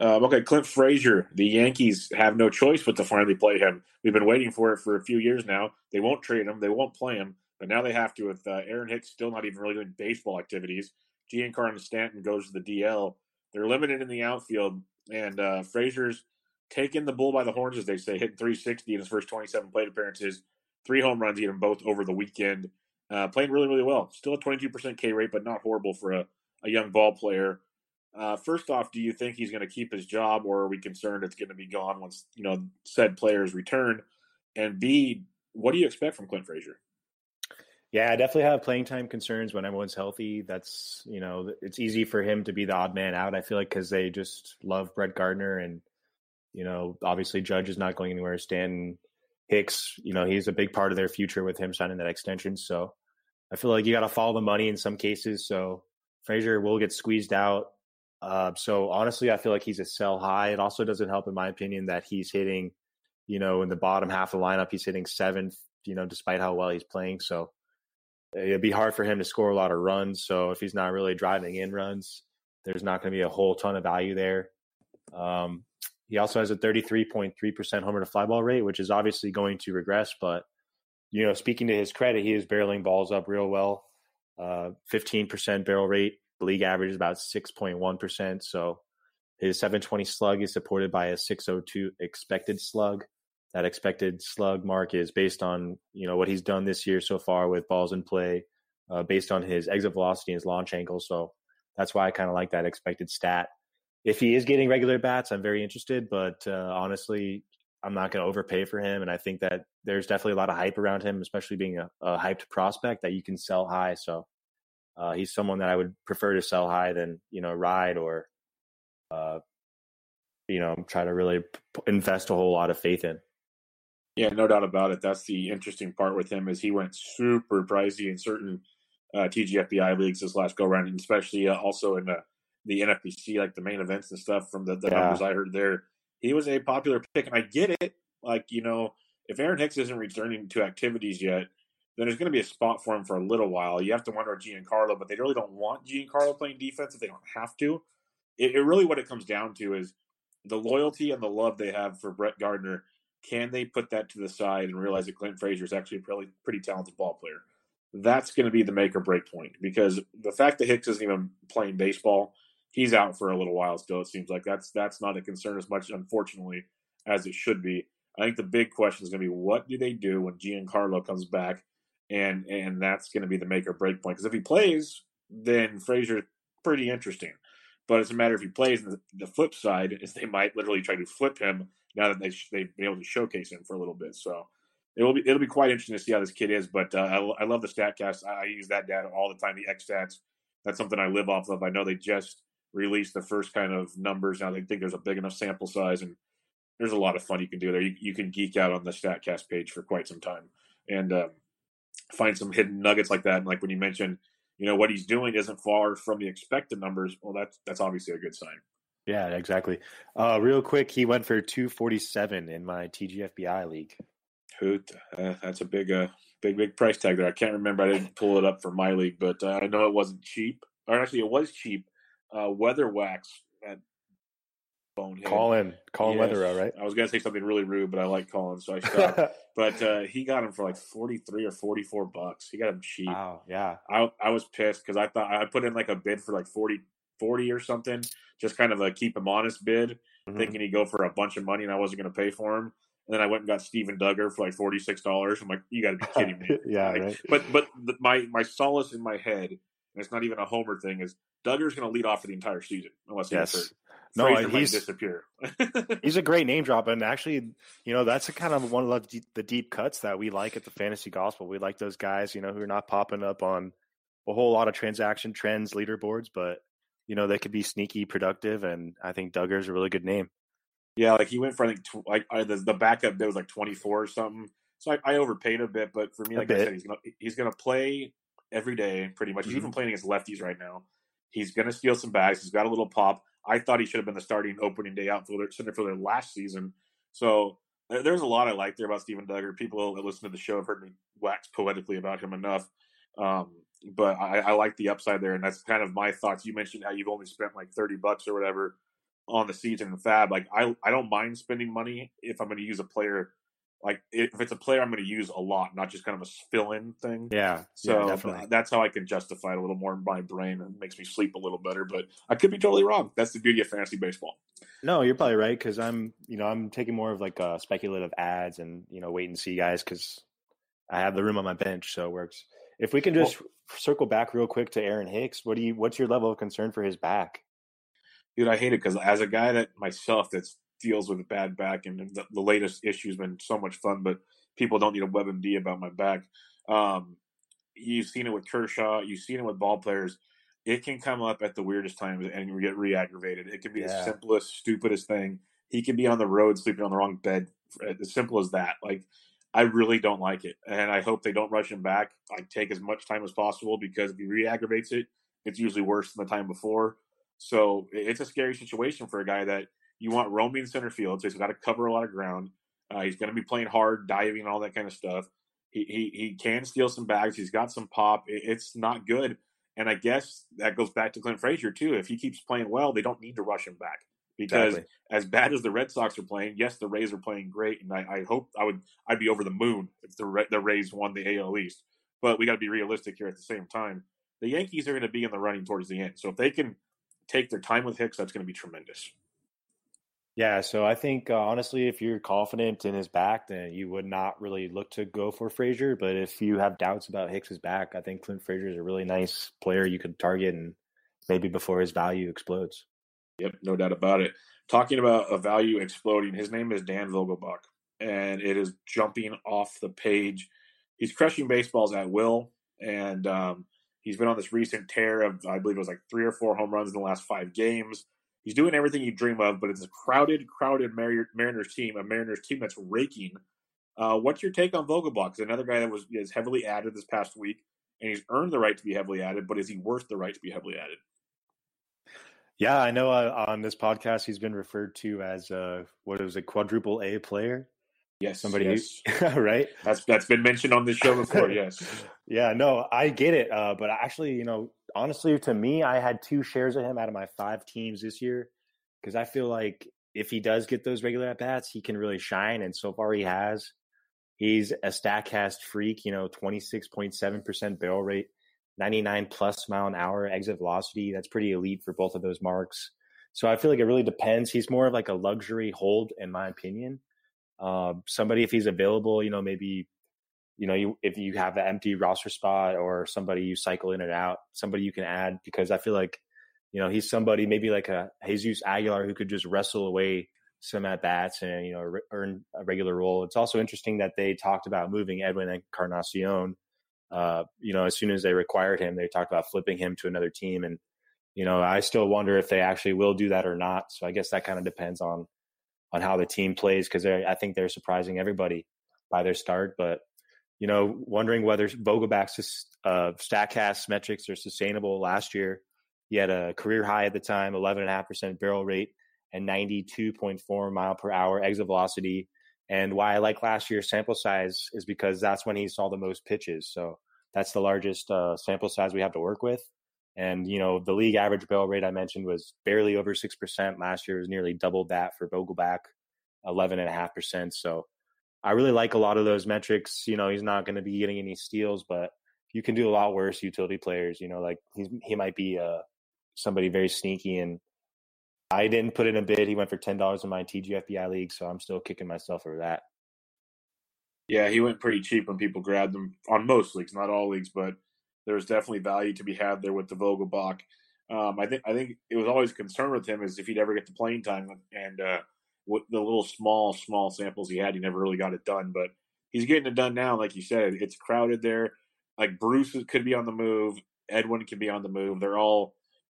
Um, okay, Clint Frazier. The Yankees have no choice but to finally play him. We've been waiting for it for a few years now. They won't trade him. They won't play him. But now they have to with uh, Aaron Hicks still not even really doing baseball activities. Giancarlo Stanton goes to the DL. They're limited in the outfield, and uh, Frazier's taking the bull by the horns, as they say, hitting 360 in his first 27 plate appearances, three home runs, them both over the weekend. Uh, playing really, really well. Still a 22% K rate, but not horrible for a, a young ball player. Uh, first off, do you think he's going to keep his job, or are we concerned it's going to be gone once you know said players return? And B, what do you expect from Clint Frazier? Yeah, I definitely have playing time concerns when everyone's healthy. That's you know, it's easy for him to be the odd man out. I feel like because they just love Brett Gardner, and you know, obviously Judge is not going anywhere. Stanton, Hicks, you know, he's a big part of their future with him signing that extension. So I feel like you got to follow the money in some cases. So Frazier will get squeezed out. Uh, so honestly, I feel like he's a sell high. It also doesn't help, in my opinion, that he's hitting, you know, in the bottom half of the lineup, he's hitting seventh, you know, despite how well he's playing. So it'd be hard for him to score a lot of runs. So if he's not really driving in runs, there's not going to be a whole ton of value there. Um, he also has a 33.3% homer to fly ball rate, which is obviously going to regress. But, you know, speaking to his credit, he is barreling balls up real well. Uh, 15% barrel rate, the league average is about 6.1%. So his 720 slug is supported by a 602 expected slug. That expected slug mark is based on you know what he's done this year so far with balls in play, uh, based on his exit velocity and his launch angle. So that's why I kind of like that expected stat. If he is getting regular bats, I'm very interested. But uh, honestly, I'm not going to overpay for him, and I think that there's definitely a lot of hype around him, especially being a, a hyped prospect that you can sell high. So uh, he's someone that I would prefer to sell high than you know ride or uh, you know try to really invest a whole lot of faith in. Yeah, no doubt about it. That's the interesting part with him is he went super pricey in certain uh, TGFBI leagues this last go around, and especially uh, also in the, the NFBC, like the main events and stuff. From the, the yeah. numbers I heard there, he was a popular pick, and I get it. Like you know, if Aaron Hicks isn't returning to activities yet, then there's going to be a spot for him for a little while. You have to wonder Giancarlo, but they really don't want Giancarlo playing defense if they don't have to. It, it really what it comes down to is the loyalty and the love they have for Brett Gardner can they put that to the side and realize that Clint Frazier is actually a pretty, pretty talented ball player? That's going to be the make or break point because the fact that Hicks isn't even playing baseball, he's out for a little while still. It seems like that's that's not a concern as much, unfortunately, as it should be. I think the big question is going to be what do they do when Giancarlo comes back, and and that's going to be the make or break point. Because if he plays, then Frazier's pretty interesting. But it's a matter if he plays. The, the flip side is they might literally try to flip him now that they they've been able to showcase him for a little bit. So it will be it'll be quite interesting to see how this kid is. But uh, I, I, love the Statcast. I, I, use that data all the time. The X stats. That's something I live off of. I know they just released the first kind of numbers. Now they think there's a big enough sample size, and there's a lot of fun you can do there. You, you can geek out on the Statcast page for quite some time and um, find some hidden nuggets like that. And like when you mentioned, you know, what he's doing isn't far from the expected numbers. Well, that's that's obviously a good sign. Yeah, exactly. Uh, real quick, he went for 247 in my TGFBI league. Hoot, uh, that's a big, uh, big, big price tag there. I can't remember. I didn't pull it up for my league, but uh, I know it wasn't cheap. Or actually, it was cheap. Uh, Weather Wax at Bonehead. Colin, Colin yes. Weather, right? I was gonna say something really rude, but I like Colin, so I stopped. [laughs] but uh, he got him for like 43 or 44 bucks. He got him cheap. Wow, yeah. I I was pissed because I thought I put in like a bid for like 40 40 or something, just kind of a keep him honest bid, mm-hmm. thinking he'd go for a bunch of money and I wasn't going to pay for him. And then I went and got Steven Duggar for like forty six dollars. I'm like, you got to be [laughs] kidding me! yeah, like, right. But but the, my my solace in my head, and it's not even a homer thing, is Duggar's going to lead off for the entire season unless he's hurt. No, he's disappear. [laughs] he's a great name drop, and actually, you know, that's a kind of one of the, the deep cuts that we like at the fantasy gospel. We like those guys, you know, who are not popping up on a whole lot of transaction trends leaderboards, but you know they could be sneaky productive, and I think Duggar's a really good name. Yeah, like he went for I think tw- like I, the, the backup there was like twenty four or something. So I, I, overpaid a bit, but for me, like I said, he's gonna he's gonna play every day pretty much. Mm-hmm. He's even playing against lefties right now. He's gonna steal some bags. He's got a little pop. I thought he should have been the starting opening day outfielder center fielder last season. So there's a lot I like there about Steven Duggar. People that listen to the show have heard me wax poetically about him enough. Um, but I, I, like the upside there, and that's kind of my thoughts. You mentioned how you've only spent like thirty bucks or whatever. on the season in FAAB. Like I I don't mind spending money if I'm going to use a player. Like if it's a player I'm going to use a lot, not just kind of a fill in thing. Yeah. So yeah, that's how I can justify it a little more in my brain. It makes me sleep a little better, but I could be totally wrong. That's the beauty of fantasy baseball. No, you're probably right because I'm, you know, I'm taking more of like a speculative ads and you know wait and see guys because I have the room on my bench, so it works. If we can just well, circle back real quick to Aaron Hicks, what do you? What's your level of concern for his back? Dude, I hate it because as a guy that myself that deals with a bad back, and the, the, latest issue has been so much fun, but people don't need a WebMD about my back. Um, you've seen it with Kershaw, you've seen it with ball players. It can come up at the weirdest times and you get re-aggravated. It can be yeah. the simplest, stupidest thing. He can be on the road sleeping on the wrong bed. As simple as that. Like I really don't like it, and I hope they don't rush him back. I take as much time as possible because if he re-aggravates it, it's usually worse than the time before. So it's a scary situation for a guy that you want roaming center field, so he's got to cover a lot of ground. Uh, he's going to be playing hard, diving, all that kind of stuff. He, he he can steal some bags. He's got some pop. It, it's not good, and I guess that goes back to Clint Frazier too. If he keeps playing well, they don't need to rush him back because exactly. as bad as the Red Sox are playing, yes, the Rays are playing great, and I, I hope I would I'd be over the moon if the the Rays won the AL East. But we got to be realistic here at the same time. The Yankees are going to be in the running towards the end, so if they can take their time with Hicks, that's going to be tremendous. Yeah, so I think uh, honestly, if you're confident in his back, then you would not really look to go for Frazier. But if you have doubts about Hicks's back, I think Clint Frazier is a really nice player you could target, and maybe before his value explodes. Yep, no doubt about it. Talking about a value exploding, his name is Dan Vogelbach, and it is jumping off the page. He's crushing baseballs at will, and um, he's been on this recent tear of, I believe it was like three or four home runs in the last five games. He's doing everything you dream of, but it's a crowded, crowded Mariners team, a Mariners team that's raking. Uh, what's your take on Vogelbach? He's another guy that was is heavily added this past week, and he's earned the right to be heavily added, but is he worth the right to be heavily added? Yeah, I know uh, on this podcast he's been referred to as uh, what is a quadruple A player. Yes, somebody yes. [laughs] right. That's that's been mentioned on this show before. [laughs] Yes. yeah, no, I get it. Uh, but actually, you know, honestly, to me, I had two shares of him out of my five teams this year because I feel like if he does get those regular at bats, he can really shine. And so far, he has. He's a Statcast freak. You know, twenty six point seven percent barrel rate, 99 plus mile an hour exit velocity. That's pretty elite for both of those marks. So I feel like it really depends. He's more of like a luxury hold, in my opinion. Uh, somebody, if he's available, you know, maybe, you know, you, if you have an empty roster spot or somebody you cycle in and out, somebody you can add because I feel like, you know, he's somebody maybe like a Jesus Aguilar who could just wrestle away some at bats and, you know, re- earn a regular role. It's also interesting that they talked about moving Edwin Encarnacion uh, you know, as soon as they required him, they talked about flipping him to another team. And, you know, I still wonder if they actually will do that or not. So I guess that kind of depends on, on how the team plays because I think they're surprising everybody by their start. But, you know, wondering whether Vogelbach's uh, StatCast metrics are sustainable last year. He had a career high at the time, 11.5% barrel rate and 92.4 mile per hour exit velocity and why I like last year's sample size is because that's when he saw the most pitches. So that's the largest uh, sample size we have to work with. And, you know, the league average barrel rate I mentioned was barely over 6%. Last year was nearly doubled that for Vogelbach, 11.5%. So I really like a lot of those metrics. You know, he's not going to be getting any steals, but you can do a lot worse utility players. You know, like he's, he might be uh, somebody very sneaky and I didn't put in a bid. He went for ten dollars in my TGFBI league, so I'm still kicking myself for that. Yeah, he went pretty cheap when people grabbed him on most leagues, not all leagues, but there's definitely value to be had there with the Vogelbach. Um, I think I think it was always a concern with him is if he'd ever get the playing time, and uh, with the little small small samples he had, he never really got it done. But he's getting it done now, like you said. It's crowded there. Like Bruce could be on the move, Edwin can be on the move. They're all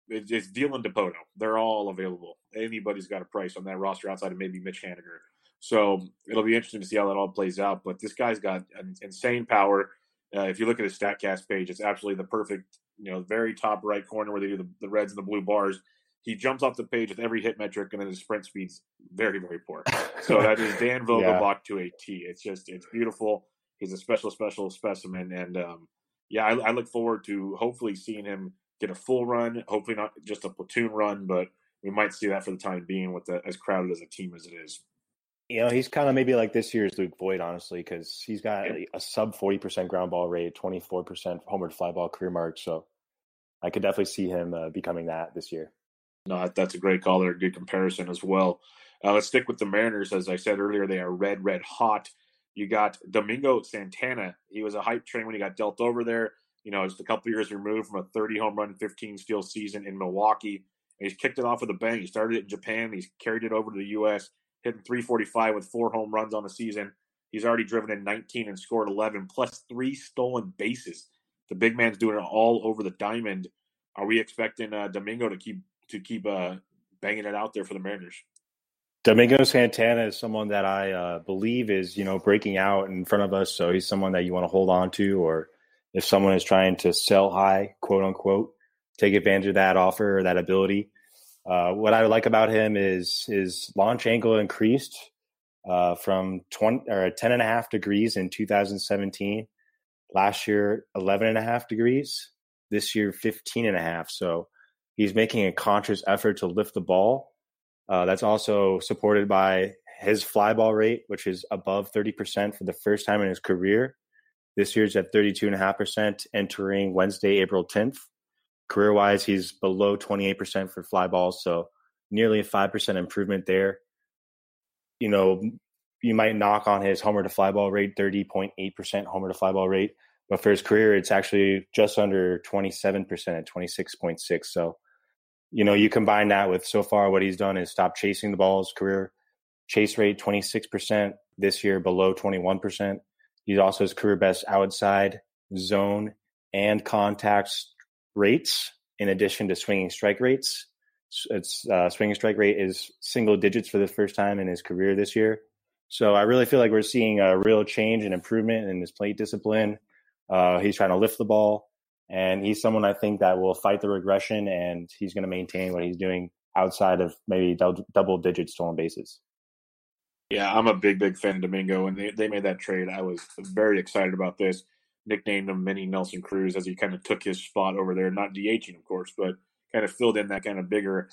it's, Dealin' Dipoto. They're all available. Anybody's got a price on that roster outside of maybe Mitch Haniger. So it'll be interesting to see how that all plays out. But this guy's got an insane power. Uh, if you look at his Statcast page, it's absolutely the perfect, you know, very top right corner where they do the, the reds and the blue bars. He jumps off the page with every hit metric, and then his sprint speed's very, very poor. [laughs] So that is Dan Vogelbach yeah. to a T. It's just, it's beautiful. He's a special, special specimen, and um, yeah, I, I look forward to hopefully seeing him get a full run. Hopefully not just a platoon run, but we might see that for the time being with the, as crowded as a team as it is. You know, he's kind of maybe like this year's Luke Voit, honestly, because he's got a sub 40% ground ball rate, 24% homer to fly ball career mark. So I could definitely see him uh, becoming that this year. No, that's a great call there. A good comparison as well. Uh, let's stick with the Mariners. As I said earlier, they are red, red hot. You got Domingo Santana. He was a hype train when he got dealt over there. You know, just a couple years removed from a 30 home run, 15 steal season in Milwaukee. And he's kicked it off with a bang. He started it in Japan. He's carried it over to the U.S., hitting 345 with four home runs on the season. He's already driven in 19 and scored 11, plus three stolen bases. The big man's doing it all over the diamond. Are we expecting uh, Domingo to keep to keep uh, banging it out there for the Mariners? Domingo Santana is someone that I uh, believe is you know breaking out in front of us. So he's someone that you want to hold on to, or if someone is trying to sell high, quote unquote, take advantage of that offer or that ability. Uh, what I like about him is his launch angle increased uh, from 20 or 10 and a half degrees in 2017. Last year, 11 and a half degrees. This year, 15 and a half. So he's making a conscious effort to lift the ball. Uh, that's also supported by his fly ball rate, which is above 30% for the first time in his career. This year's at 32.5% entering Wednesday, April 10th. Career wise, he's below 28% for fly balls, so nearly a 5% improvement there. You know, you might knock on his homer to fly ball rate, 30.8% homer to fly ball rate, but for his career, it's actually just under 27% at 26.6. So, you know, you combine that with so far what he's done is stop chasing the balls, career chase rate 26%, this year below 21%. He's also his career best outside zone and contacts rates in addition to swinging strike rates. Its uh, swinging strike rate is single digits for the first time in his career this year. So I really feel like we're seeing a real change and improvement in his plate discipline. Uh, he's trying to lift the ball, and he's someone I think that will fight the regression, and he's going to maintain what he's doing outside of maybe double digit stolen bases. Yeah, I'm a big, big fan of Domingo, and they, they made that trade. I was very excited about this nicknamed him Mini Nelson Cruz as he kind of took his spot over there, not DHing, of course, but kind of filled in that kind of bigger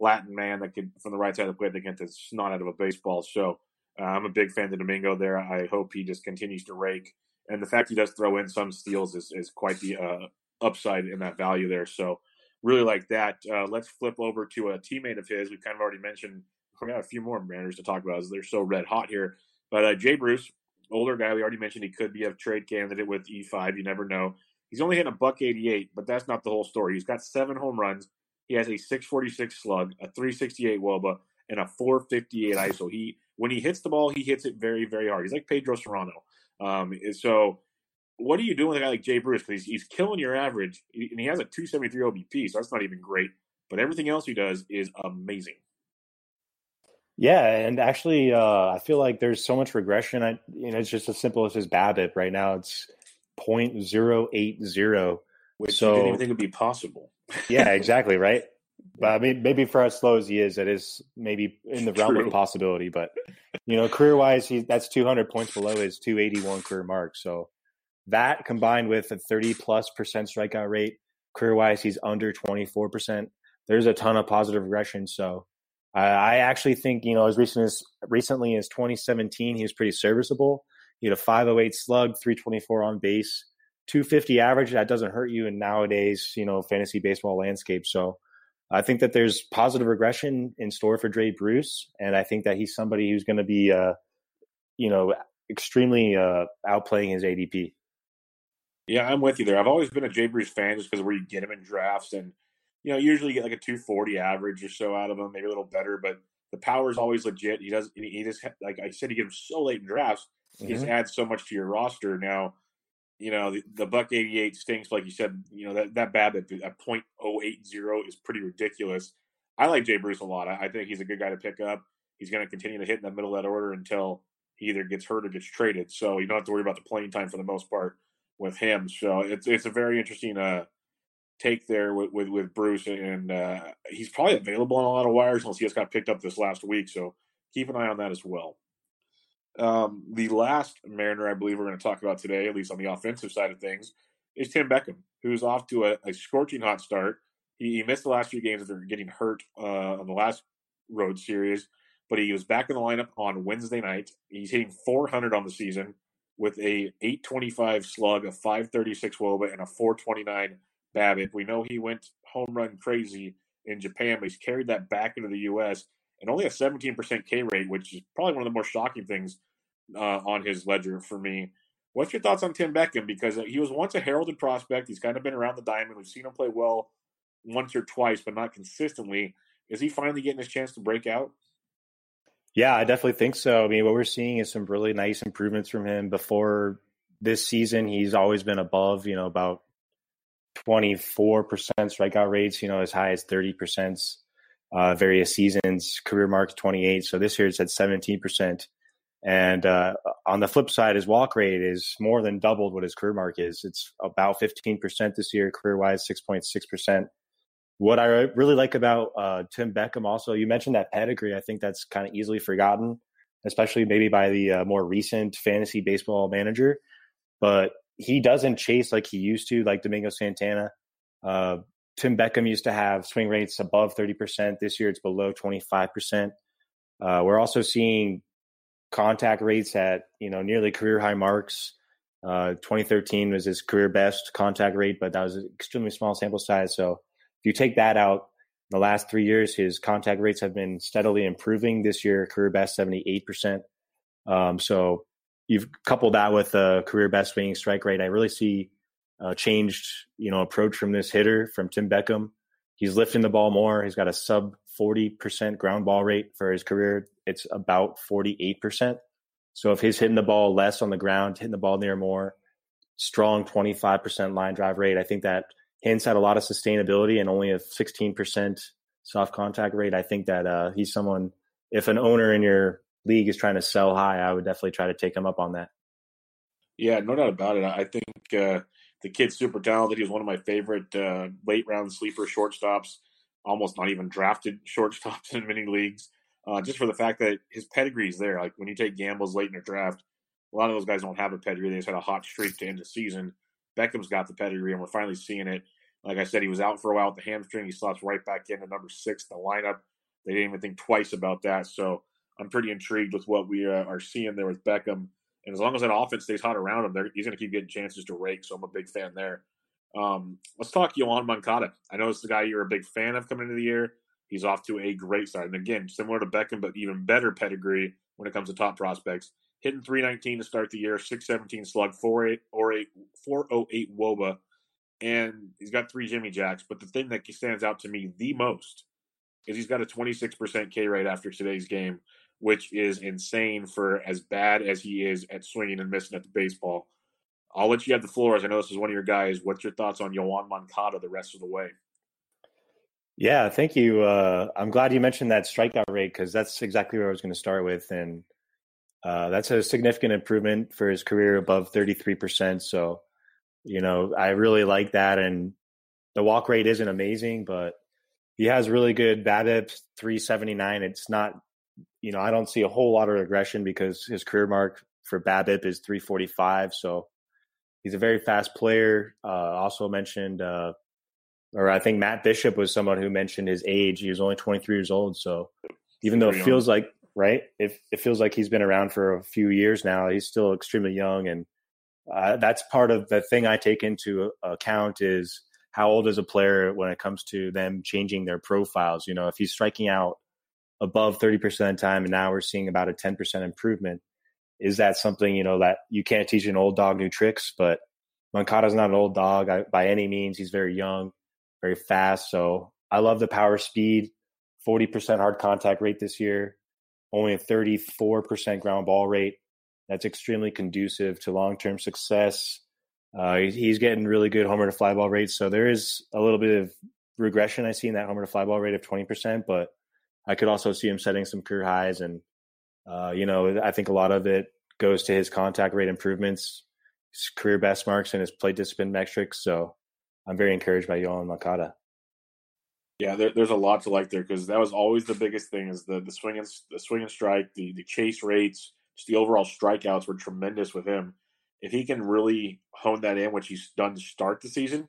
Latin man that could, from the right side of the plate, that can get snot out of a baseball. So uh, I'm a big fan of Domingo there. I hope he just continues to rake. And the fact he does throw in some steals is, is quite the uh, upside in that value there. So really like that. Uh, let's flip over to a teammate of his. We've kind of already mentioned. We got a few more Mariners to talk about as they're so red hot here. But uh, Jay Bruce, older guy. We already mentioned he could be a trade candidate with E5. You never know. He's only hitting a buck 88, but that's not the whole story. He's got seven home runs. He has a 646 slug, a 368 woba, and a 458 ISO. He when he hits the ball, he hits it very, very hard. He's like Pedro Cerrano. Um, so, what are you doing with a guy like Jay Bruce? Because he's, he's killing your average, and he has a 273 OBP, so that's not even great. But everything else he does is amazing. Yeah, and actually, uh, I feel like there's so much regression. I, you know, it's just as simple as his BABIP. Right now, it's 0.080, which so, you didn't even think would be possible. yeah, [laughs] exactly, right. But I mean, maybe for as slow as he is, it is maybe in the realm True. of possibility. But you know, career wise, he that's 200 points below his 281 career mark. So that combined with a 30 plus percent strikeout rate, career wise, he's under 24 percent. There's a ton of positive regression. So uh, I actually think, you know, as recent as recently as 2017, he was pretty serviceable. He had a 508 slug, 324 on base, 250 average. That doesn't hurt you in nowadays, you know, fantasy baseball landscape. So I think that there's positive regression in store for Jay Bruce, and I think that he's somebody who's going to be, uh, you know, extremely uh, outplaying his ADP. Yeah, I'm with you there. I've always been a Jay Bruce fan just because where you get him in drafts and you know, usually you get like a 240 average or so out of him, maybe a little better, but the power is always legit. He does, he just, like I said, he gets so late in drafts. He mm-hmm. just adds so much to your roster. Now, you know, the, the buck 88 stinks, like you said, you know, that, that BABIP at 0.080 is pretty ridiculous. I like Jay Bruce a lot. I, I think he's a good guy to pick up. He's going to continue to hit in the middle of that order until he either gets hurt or gets traded. So you don't have to worry about the playing time for the most part with him. So it's, it's a very interesting, uh, take there with with, with Bruce, and uh, he's probably available on a lot of wires unless he just got picked up this last week. So keep an eye on that as well. Um, the last Mariner I believe we're going to talk about today, at least on the offensive side of things, is Tim Beckham, who's off to a, a scorching hot start. He, he missed the last few games after getting hurt uh, on the last road series, but he was back in the lineup on Wednesday night. He's hitting 400 on the season with a 825 slug, a 536 woba, and a 429 BABIP. We know he went home run crazy in Japan, but he's carried that back into the U.S. and only a 17% K rate, which is probably one of the more shocking things uh, on his ledger for me. What's your thoughts on Tim Beckham? Because he was once a heralded prospect. He's kind of been around the diamond. We've seen him play well once or twice, but not consistently. Is he finally getting his chance to break out? Yeah, I definitely think so. I mean, what we're seeing is some really nice improvements from him. Before this season, he's always been above, you know, about 24% strikeout rates, you know, as high as 30% uh, various seasons, career mark 28. So this year it's at 17%. And uh, on the flip side, his walk rate is more than doubled what his career mark is. It's about 15% this year, career wise, 6.6%. What I really like about uh, Tim Beckham, also, you mentioned that pedigree. I think that's kind of easily forgotten, especially maybe by the uh, more recent fantasy baseball manager. But he doesn't chase like he used to, like Domingo Santana. Uh, Tim Beckham used to have swing rates above 30%. This year it's below 25%. Uh, we're also seeing contact rates at, you know, nearly career high marks. Uh, 2013 was his career best contact rate, but that was an extremely small sample size. So if you take that out, the last three years, his contact rates have been steadily improving. This year, career best 78%. Um, so you've coupled that with a career best swinging strike rate. I really see a changed, you know, approach from this hitter from Tim Beckham. He's lifting the ball more. He's got a sub 40% ground ball rate for his career. It's about 48%. So if he's hitting the ball less on the ground, hitting the ball near more, strong 25% line drive rate, I think that – Hints at a lot of sustainability and only a 16% soft contact rate. I think that uh, he's someone, if an owner in your league is trying to sell high, I would definitely try to take him up on that. Yeah, no doubt about it. I think uh, the kid's super talented. He was one of my favorite uh, late round sleeper shortstops, almost not even drafted [laughs] shortstops in many leagues, uh, just for the fact that his pedigree is there. Like when you take gambles late in your draft, a lot of those guys don't have a pedigree. They just had a hot streak to end the season. Beckham's got the pedigree, and we're finally seeing it. Like I said, he was out for a while with the hamstring. He slots right back in into number six, the lineup. They didn't even think twice about that. So I'm pretty intrigued with what we uh, are seeing there with Beckham. And as long as that offense stays hot around him, he's going to keep getting chances to rake. So I'm a big fan there. Um, let's talk Yoan Moncada. I know it's the guy you're a big fan of coming into the year. He's off to a great start. And again, similar to Beckham, but even better pedigree when it comes to top prospects hitting 319 to start the year, 617 slug, 48 or 8, 408 woba, and he's got three Jimmy Jacks. But the thing that stands out to me the most is he's got a 26% K rate after today's game, which is insane for as bad as he is at swinging and missing at the baseball. I'll let you have the floor as I know this is one of your guys. What's your thoughts on Yoan Moncada the rest of the way? Yeah, thank you. Uh, I'm glad you mentioned that strikeout rate because that's exactly where I was going to start with. And uh, that's a significant improvement for his career above 33%. So, you know, I really like that. And the walk rate isn't amazing, but he has really good BABIP 379. It's not, you know, I don't see a whole lot of regression because his career mark for BABIP is 345. So he's a very fast player. Uh, also mentioned, uh, or I think Matt Bishop was someone who mentioned his age. He was only 23 years old. So even though it feels like right? It, it feels like he's been around for a few years now. He's still extremely young, and uh, that's part of the thing I take into account is how old is a player when it comes to them changing their profiles. You know, if he's striking out above 30% of time and now we're seeing about a 10% improvement, is that something, you know, that you can't teach an old dog new tricks? But Moncada's not an old dog I, by any means. He's very young, very fast. So I love the power speed, 40% hard contact rate this year only a 34% ground ball rate. That's extremely conducive to long term success. Uh, he's getting really good homer to fly ball rates. So there is a little bit of regression I see in that homer to fly ball rate of 20%, but I could also see him setting some career highs. And, uh, you know, I think a lot of it goes to his contact rate improvements, his career best marks, and his plate discipline metrics. So I'm very encouraged by Yoan Moncada. Yeah, there, there's a lot to like there because that was always the biggest thing is the the swing and the swing and strike, the the chase rates, just the overall strikeouts were tremendous with him. If he can really hone that in, which he's done to start the season,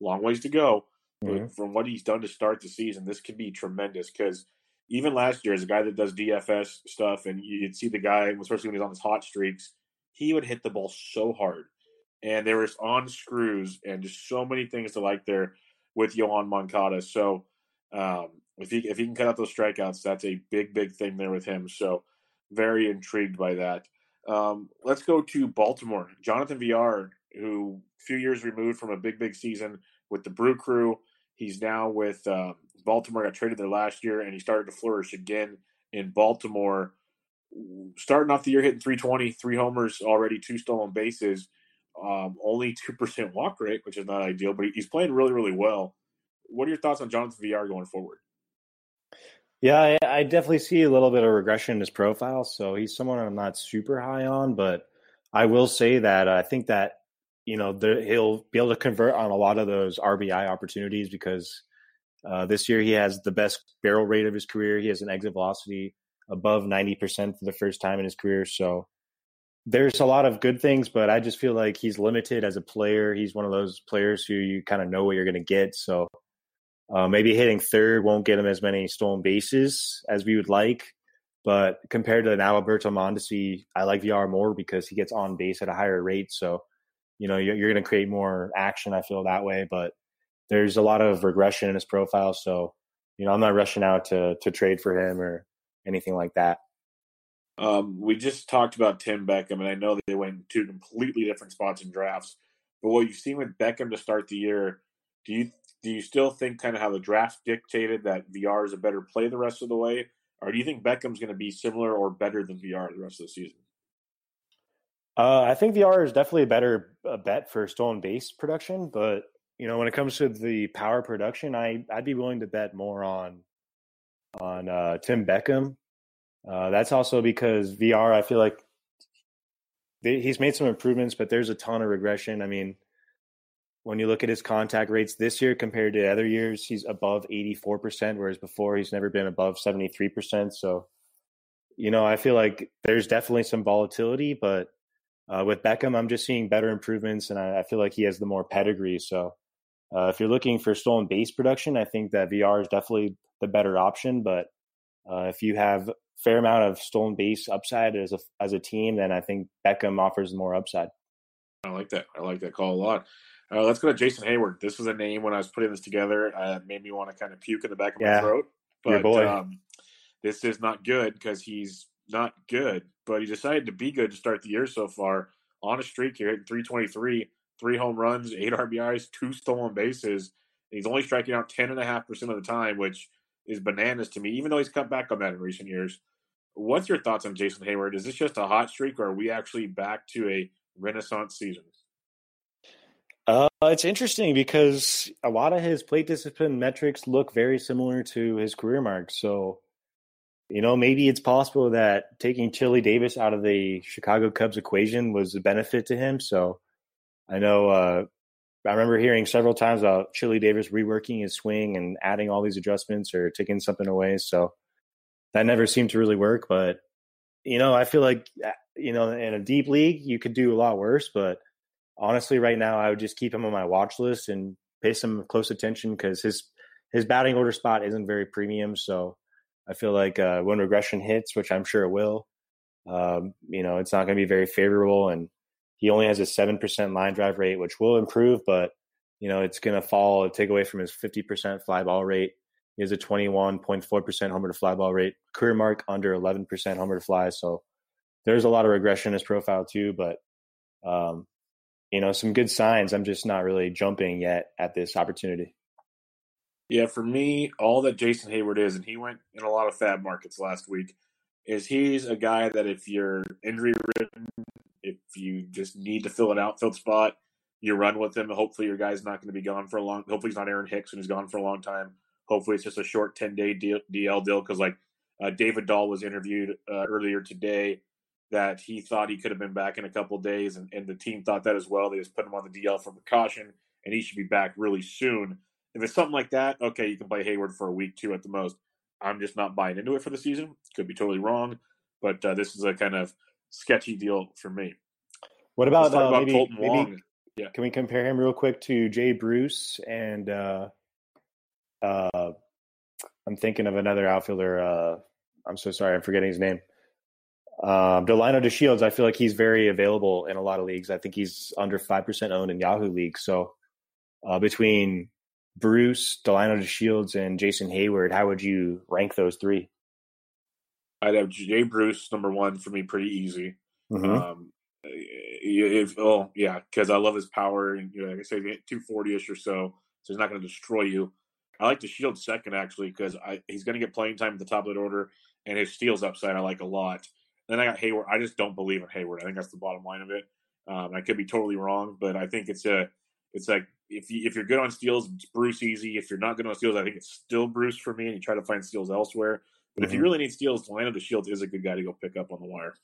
long ways to go. mm-hmm. from what he's done to start the season, this could be tremendous because even last year, as a guy that does DFS stuff, and you'd see the guy, especially when he's on his hot streaks, he would hit the ball so hard. And there was on screws and just so many things to like there with Yoan Moncada. So um, if he if he can cut out those strikeouts, that's a big, big thing there with him. So very intrigued by that. Um, let's go to Baltimore. Jonathan Villar, who a few years removed from a big, big season with the Brew Crew. He's now with um, Baltimore. Got traded there last year, and he started to flourish again in Baltimore. Starting off the year hitting 320, three homers already, two stolen bases, um, only 2% walk rate, which is not ideal, but he's playing really, really well. What are your thoughts on Jonathan Villar going forward? Yeah, I, I, definitely see a little bit of regression in his profile. So he's someone I'm not super high on, but I will say that I think that you know the, he'll be able to convert on a lot of those RBI opportunities because uh, this year he has the best barrel rate of his career. He has an exit velocity above 90% for the first time in his career. So there's a lot of good things, but I just feel like he's limited as a player. He's one of those players who you kind of know what you're going to get. So uh, maybe hitting third won't get him as many stolen bases as we would like. But compared to an Alberto Mondesi, I like Villar more because he gets on base at a higher rate. So, you know, you're, you're going to create more action. I feel that way. But there's a lot of regression in his profile. So, you know, I'm not rushing out to to trade for him or anything like that. Um, we just talked about Tim Beckham, and I know they went two completely different spots in drafts. But what you've seen with Beckham to start the year, do you do you still think kind of how the draft dictated that Villar is a better play the rest of the way, or do you think Beckham's going to be similar or better than Villar the rest of the season? Uh, I think Villar is definitely a better uh, bet for stolen base production, but you know when it comes to the power production, I I'd be willing to bet more on on uh, Tim Beckham. Uh, that's also because Villar, I feel like they, he's made some improvements, but there's a ton of regression. I mean, when you look at his contact rates this year compared to other years, he's above 84%, whereas before he's never been above 73%. So, you know, I feel like there's definitely some volatility, but uh, with Beckham, I'm just seeing better improvements, and I, I feel like he has the more pedigree. So, uh, if you're looking for stolen base production, I think that Villar is definitely the better option. But uh, if you have fair amount of stolen base upside as a as a team, then I think Beckham offers more upside. I like that. I like that call a lot. Uh, let's go to Jason Heyward. This was a name when I was putting this together. Uh, made me want to kind of puke in the back of yeah, my throat. But boy. Um, this is not good because he's not good. But he decided to be good to start the year so far. On a streak here, hitting 323, three home runs, eight RBIs, two stolen bases. he's only striking out 10.5% of the time, which is bananas to me, even though he's cut back on that in recent years. What's your thoughts on Jason Heyward? Is this just a hot streak, or are we actually back to a renaissance season? Uh, it's interesting because a lot of his plate discipline metrics look very similar to his career marks. So, you know, maybe it's possible that taking Chili Davis out of the Chicago Cubs equation was a benefit to him. So, I know uh, I remember hearing several times about Chili Davis reworking his swing and adding all these adjustments or taking something away. So that never seemed to really work. But you know, I feel like uh, you know, in a deep league, you could do a lot worse. But honestly, right now, I would just keep him on my watch list and pay some close attention because his his batting order spot isn't very premium. So I feel like uh, when regression hits, which I'm sure it will, um, you know, it's not going to be very favorable. And he only has a seven percent line drive rate, which will improve, but you know, it's going to fall, take away from his 50% fly ball rate. He has a 21.4% homer to fly ball rate, career mark under 11% homer to fly. So there's a lot of regression in his profile too, but um, you know, some good signs. I'm just not really jumping yet at this opportunity. Yeah, for me, all that Jason Heyward is, and he went in a lot of FAAB markets last week, is he's a guy that if you're injury ridden, if you just need to fill an outfield spot, you run with him. Hopefully, your guy's not going to be gone for a long. Hopefully, he's not Aaron Hicks and he's gone for a long time. Hopefully, it's just a short ten day DL deal because like uh, David Dahl was interviewed uh, earlier today that he thought he could have been back in a couple days, and, and the team thought that as well. They just put him on the DL for precaution, and he should be back really soon. If it's something like that, okay, you can play Heyward for a week, two at the most. I'm just not buying into it for the season. Could be totally wrong, but uh, this is a kind of sketchy deal for me. What about, uh, about maybe, maybe yeah. can we compare him real quick to Jay Bruce and uh, uh, I'm thinking of another outfielder. Uh, I'm so sorry, I'm forgetting his name. Um, Delino DeShields, I feel like he's very available in a lot of leagues. I think he's under five percent owned in Yahoo League. So uh, between Bruce, Delino DeShields, and Jason Heyward, how would you rank those three? I'd have Jay Bruce number one for me, pretty easy. Mm-hmm. Um, if oh yeah, because I love his power and you know, like I say, two forty ish or so, so he's not going to destroy you. I like the Shield second actually because he's going to get playing time at the top of the order, and his steals upside I like a lot. Then I got Heyward. I just don't believe in Heyward. I think that's the bottom line of it. Um, I could be totally wrong, but I think it's a it's like if you if you're good on steals, it's Bruce easy. If you're not good on steals, I think it's still Bruce for me, and you try to find steals elsewhere. But mm-hmm. if you mm-hmm. really need steals, Delino DeShields is a good guy to go pick up on the wire.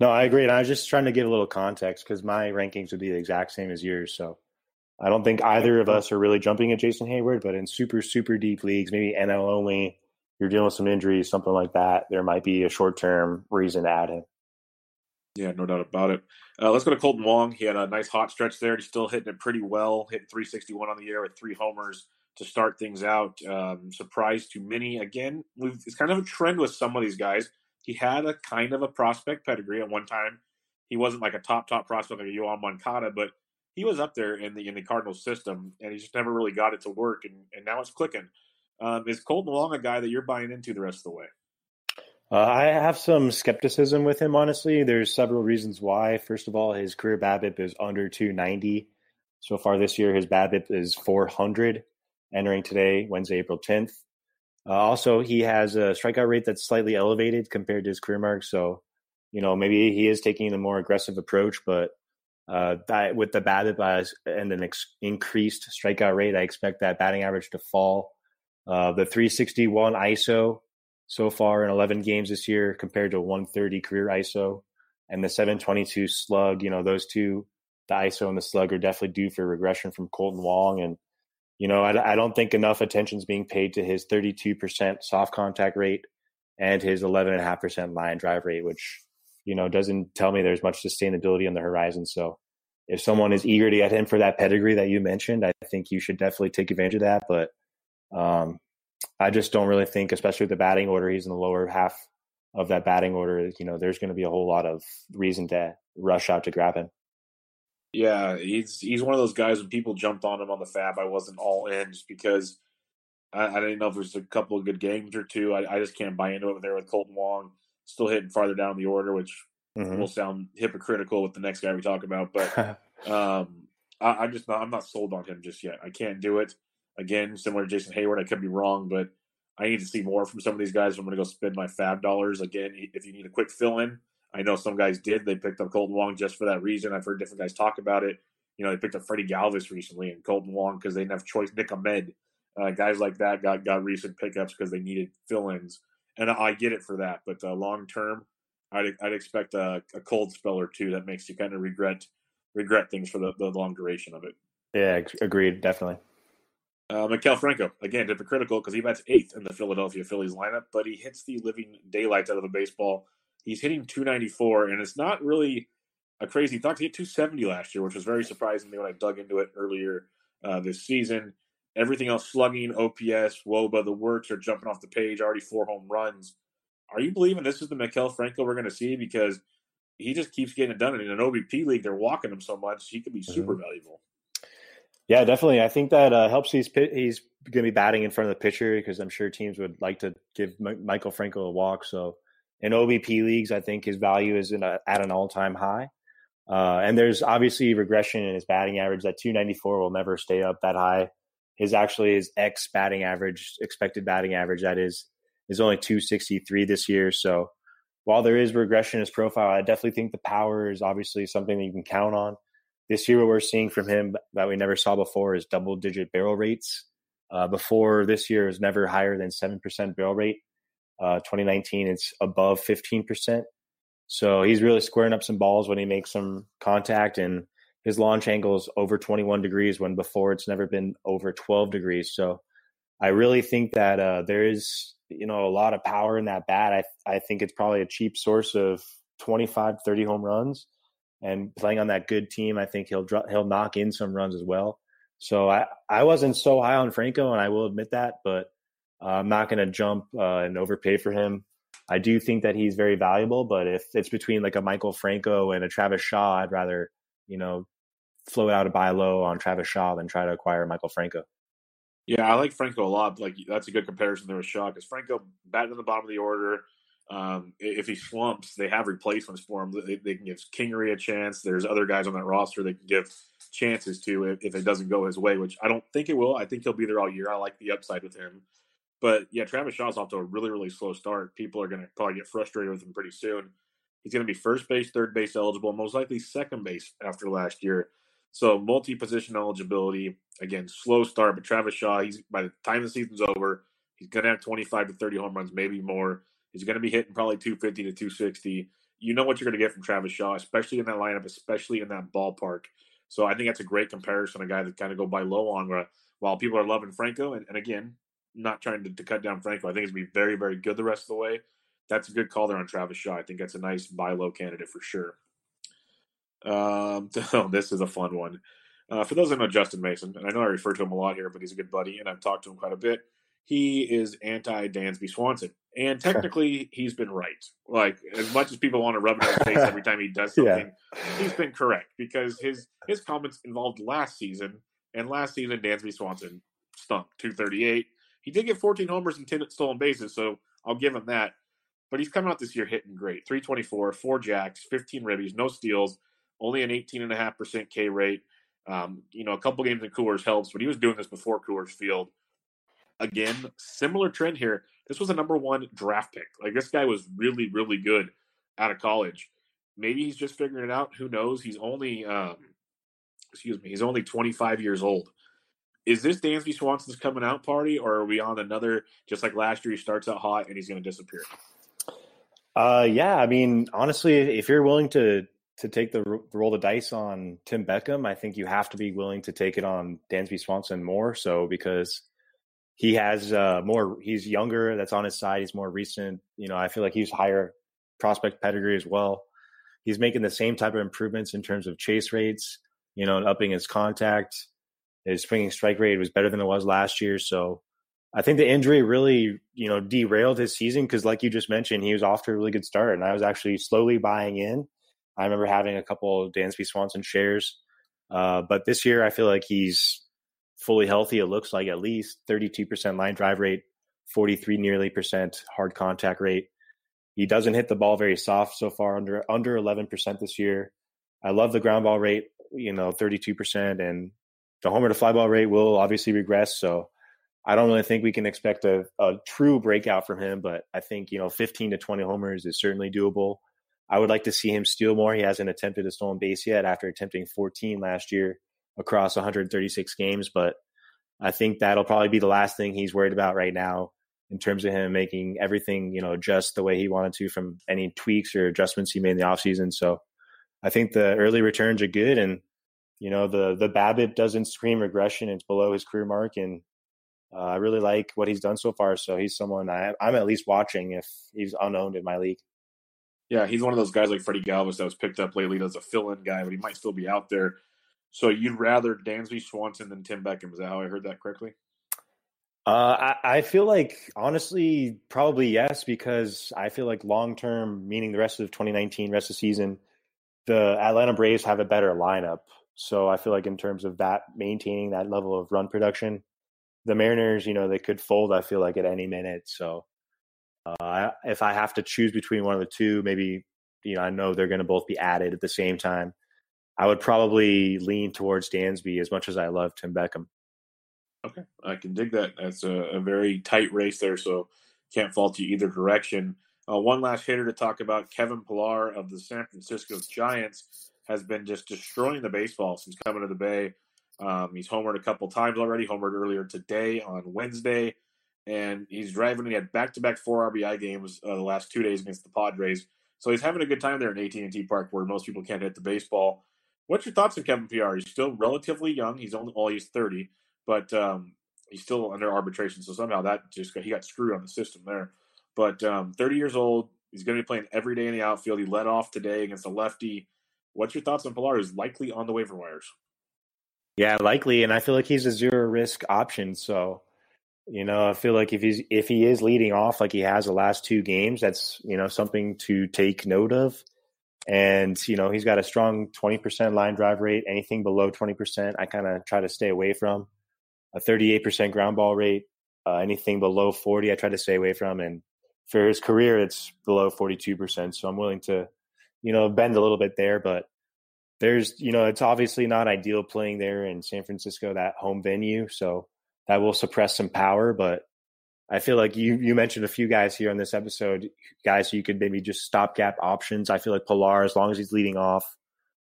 No, I agree. And I was just trying to give a little context because my rankings would be the exact same as yours. So I don't think either of us are really jumping at Jason Heyward, but in super, super deep leagues, maybe NL only, you're dealing with some injuries, something like that, there might be a short term reason to add him. Yeah, no doubt about it. Uh, let's go to Kolten Wong. He had a nice hot stretch there. He's still hitting it pretty well, hitting 361 on the year with three homers to start things out. Um, surprise to many. Again, it's kind of a trend with some of these guys. He had a kind of a prospect pedigree at one time. He wasn't like a top, top prospect like Yoan Moncada, but he was up there in the in the Cardinals system, and he just never really got it to work. And, and now it's clicking. Um, is Kolten Wong a guy that you're buying into the rest of the way? Uh, I have some skepticism with him, honestly. There's several reasons why. First of all, his career BABIP is under 290. So far this year, his BABIP is 400, entering today, Wednesday, April 10th. Uh, also, he has a strikeout rate that's slightly elevated compared to his career mark. So, you know, maybe he is taking a more aggressive approach, but uh, that, with the BABIP and an ex- increased strikeout rate, I expect that batting average to fall. Uh, the 361 ISO so far in 11 games this year compared to 130 career ISO and the 722 slug, you know, those two, the ISO and the slug are definitely due for regression from Kolten Wong. And, you know, I, I don't think enough attention is being paid to his 32% soft contact rate and his 11.5% line drive rate, which, you know, doesn't tell me there's much sustainability on the horizon. So if someone is eager to get him for that pedigree that you mentioned, I think you should definitely take advantage of that. But, um, I just don't really think, especially with the batting order, he's in the lower half of that batting order. You know, there's going to be a whole lot of reason to rush out to grab him. Yeah, he's he's one of those guys when people jumped on him on the FAAB, I wasn't all in just because I, I didn't know if there's a couple of good games or two. I, I, just can't buy into it there with Kolten Wong still hitting farther down the order, which mm-hmm. will sound hypocritical with the next guy we talk about. But [laughs] um, I, am just not I'm not sold on him just yet. I can't do it. Again, similar to Jason Heyward, I could be wrong, but I need to see more from some of these guys. I'm going to go spend my FAAB dollars again. If you need a quick fill in, I know some guys did. They picked up Kolten Wong just for that reason. I've heard different guys talk about it. You know, they picked up Freddy Galvis recently and Kolten Wong because they didn't have choice. Nick Ahmed, uh, guys like that got got recent pickups because they needed fill ins, and I get it for that. But uh, long term, I'd, I'd expect a, a, cold spell or two that makes you kind of regret regret things for the, the long duration of it. Yeah, agreed, definitely. Uh, Maikel Franco, again, hypocritical because he bats eighth in the Philadelphia Phillies lineup, but he hits the living daylights out of the baseball. He's hitting 294, and it's not really a crazy thought. He hit 270 last year, which was very surprising when I dug into it earlier uh, this season. Everything else slugging, OPS, WOBA, the works are jumping off the page, already four home runs. Are you believing this is the Maikel Franco we're going to see? Because he just keeps getting it done. And in an OBP league, they're walking him so much, he could be super mm-hmm. valuable. Yeah, definitely. I think that uh, helps. He's he's going to be batting in front of the pitcher because I'm sure teams would like to give M- Maikel Franco a walk. So in OBP leagues, I think his value is a, at an all time high. Uh, and there's obviously regression in his batting average. That 294 will never stay up that high. His actually his X batting average, expected batting average, that is, is only 263 this year. So while there is regression in his profile, I definitely think the power is obviously something that you can count on. This year, what we're seeing from him that we never saw before is double digit barrel rates. Uh, before this year was never higher than 7% barrel rate. Uh, 2019, it's above 15%. So he's really squaring up some balls when he makes some contact, and his launch angle is over 21 degrees when before it's never been over 12 degrees. So I really think that uh, there is, you know, a lot of power in that bat. I I think it's probably a cheap source of 25, 30 home runs and playing on that good team, I think he'll he'll knock in some runs as well. So I, I wasn't so high on Franco, and I will admit that, but uh, I'm not going to jump uh, and overpay for him. I do think that he's very valuable, but if it's between like a Maikel Franco and a Travis Shaw, I'd rather, you know, float out a buy low on Travis Shaw than try to acquire Maikel Franco. Yeah, I like Franco a lot. Like that's a good comparison there with Shaw because Franco batting in the bottom of the order. Um, if he slumps, they have replacements for him. They, they, can give Kingery a chance. There's other guys on that roster they can give chances to if, if, it doesn't go his way, which I don't think it will. I think he'll be there all year. I like the upside with him. But yeah, Travis Shaw's off to a really, really slow start. People are going to probably get frustrated with him pretty soon. He's going to be first base, third base eligible, most likely second base after last year. So multi position eligibility. Again, slow start, but Travis Shaw, he's by the time the season's over, he's going to have 25 to 30 home runs, maybe more. He's going to be hitting probably 250 to 260. You know what you're going to get from Travis Shaw, especially in that lineup, especially in that ballpark. So I think that's a great comparison, a guy that kind of go by low on while people are loving Franco. And, and again, not trying to, to, cut down Franco. I think he's going to be very, very good the rest of the way. That's a good call there on Travis Shaw. I think that's a nice buy low candidate for sure. Um, [laughs] oh, this is a fun one. Uh, for those that know Justin Mason, and I know I refer to him a lot here, but he's a good buddy, and I've talked to him quite a bit. He is anti Dansby Swanson, and [laughs] technically, he's been right. Like as much as people want to rub it in his face every [laughs] time he does something, yeah. he's been correct because his his comments involved last season, and last season Dansby Swanson stunk 238. He did get 14 homers and 10 stolen bases, so I'll give him that. But he's coming out this year hitting great 324, four jacks, 15 ribbies, no steals, only an 18.5% K rate. Um, you know, a couple games in Coors helps, but he was doing this before Coors Field. Again, similar trend here. This was a number one draft pick. Like this guy was really, really good out of college. Maybe he's just figuring it out. Who knows? He's only, um, excuse me, he's only 25 years old. Is this Dansby Swanson's coming out party, or are we on another? Just like last year, he starts out hot and he's going to disappear. Uh, yeah. I mean, honestly, if you're willing to to take the, the roll the dice on Tim Beckham, I think you have to be willing to take it on Dansby Swanson more so because he has uh, more. He's younger. That's on his side. He's more recent. You know, I feel like he's higher prospect pedigree as well. He's making the same type of improvements in terms of chase rates. You know, and upping his contact. His swinging strike rate was better than it was last year. So I think the injury really, you know, derailed his season because, like you just mentioned, he was off to a really good start, and I was actually slowly buying in I remember having a couple of Dansby Swanson shares. Uh, but this year, I feel like he's fully healthy. It looks like at least 32% line drive rate, 43 nearly percent hard contact rate. He doesn't hit the ball very soft so far, under under 11% this year. I love the ground ball rate, you know, 32%, and the homer to fly ball rate will obviously regress. So I don't really think we can expect a, a true breakout from him, but I think, you know, 15 to 20 homers is certainly doable. I would like to see him steal more. He hasn't attempted a stolen base yet after attempting 14 last year across 136 games, but I think that'll probably be the last thing he's worried about right now in terms of him making everything, you know, just the way he wanted to from any tweaks or adjustments he made in the offseason. So I think the early returns are good and you know the the BABIP doesn't scream regression. It's below his career mark, and uh, I really like what he's done so far. So he's someone I, I'm at least watching if he's unowned in my league. Yeah, he's one of those guys like Freddy Galvis that was picked up lately as a fill-in guy, but he might still be out there. So you'd rather Dansby Swanson than Tim Beckham? Is that how I heard that correctly? Uh, I, I, feel like honestly, probably yes, because I feel like long term, meaning the rest of 2019, rest of the season, the Atlanta Braves have a better lineup. So I feel like in terms of that maintaining that level of run production, the Mariners, you know, they could fold. I feel like at any minute. So uh, if I have to choose between one of the two, maybe you know I know they're going to both be added at the same time. I would probably lean towards Dansby as much as I love Tim Beckham. Okay, I can dig that. That's a, a very tight race there, so can't fault you either direction. Uh, one last hitter to talk about: Kevin Pillar of the San Francisco Giants has been just destroying the baseball since coming to the Bay. Um, he's homered a couple times already. Homered earlier today on Wednesday and he's driving. He had back-to-back four RBI games uh, the last two days against the Padres. So he's having a good time there in AT&T Park, where most people can't hit the baseball. What's your thoughts on Kevin PR? He's still relatively young. He's only well, he's thirty, but um, he's still under arbitration. So somehow that just got, he got screwed on the system there. But um, thirty years old, he's going to be playing every day in the outfield. He led off today against a lefty. What's your thoughts on Pillar, Who's likely on the waiver wires? Yeah, likely, and I feel like he's a zero risk option. So, you know, I feel like if he's if he is leading off like he has the last two games, that's you know something to take note of. And you know, he's got a strong twenty percent line drive rate. Anything below twenty percent, I kind of try to stay away from. A thirty-eight percent ground ball rate. Uh, anything below forty, I try to stay away from. And for his career, it's below forty-two percent. So I'm willing to, you know, bend a little bit there, but there's you know it's obviously not ideal playing there in San Francisco, that home venue, so that will suppress some power. But I feel like you you mentioned a few guys here on this episode, guys who you could maybe just stopgap options. I feel like Pillar, as long as he's leading off,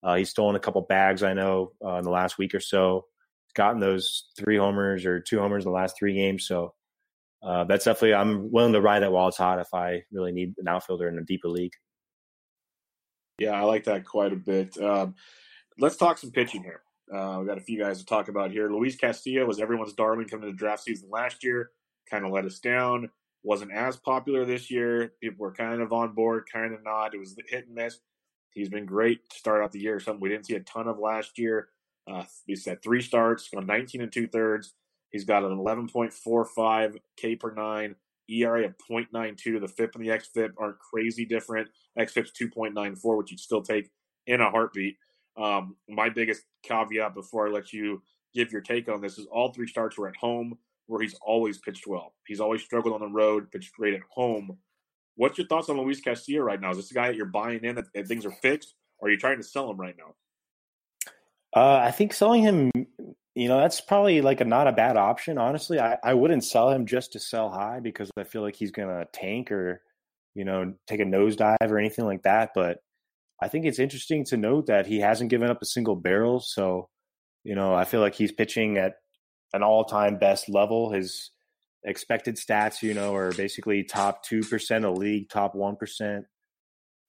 uh, he's stolen a couple bags. I know uh, in the last week or so, he's gotten those three homers or two homers in the last three games. So uh, that's definitely I'm willing to ride that while it's hot if I really need an outfielder in a deeper league. Yeah, I like that quite a bit. Um, let's talk some pitching here. Uh, we got a few guys to talk about here. Luis Castillo was everyone's darling coming to draft season last year. Kind of let us down. Wasn't as popular this year. People were kind of on board, kind of not. It was hit and miss. He's been great to start out the year. Something we didn't see a ton of last year. Uh, he's had three starts, gone 19 and two thirds. He's got an 11.45 K per nine, ERA of 0.92. The FIP and the XFIP aren't crazy different. XFIP's 2.94, which you'd still take in a heartbeat. Um, my biggest caveat before I let you give your take on this is all three starts were at home, where he's always pitched well. He's always struggled on the road, pitched great at home. What's your thoughts on Luis Castillo right now? Is this a guy that you're buying in that, things are fixed, or are you trying to sell him right now? Uh, I think selling him you know, that's probably like a not a bad option. Honestly, I, I wouldn't sell him just to sell high because I feel like he's gonna tank or, you know, take a nosedive or anything like that. But I think it's interesting to note that he hasn't given up a single barrel. So, you know, I feel like he's pitching at an all time best level. His expected stats, you know, are basically top two percent of the league, top one percent,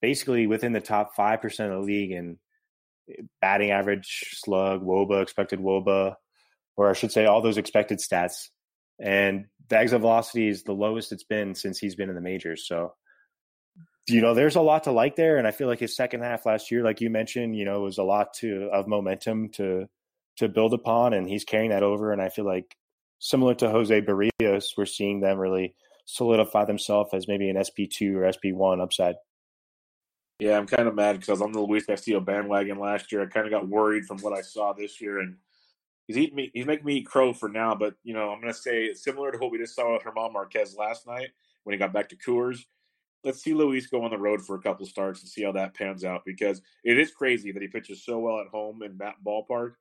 basically within the top five percent of the league and batting average, slug, woba, expected woba, or I should say all those expected stats. And the exit velocity is the lowest it's been since he's been in the majors. So, you know, there's a lot to like there. And I feel like his second half last year, like you mentioned, you know, was a lot to of momentum to to build upon, and he's carrying that over. And I feel like similar to Jose Berrios, we're seeing them really solidify themselves as maybe an SP two or SP one upside. Yeah, I'm kind of mad because I was on the Luis Castillo bandwagon last year. I kind of got worried from what I saw this year, and he's eating me. He's making me eat crow for now. But you know, I'm going to say similar to what we just saw with German Marquez last night when he got back to Coors. Let's see Luis go on the road for a couple starts and see how that pans out because it is crazy that he pitches so well at home in that ballpark.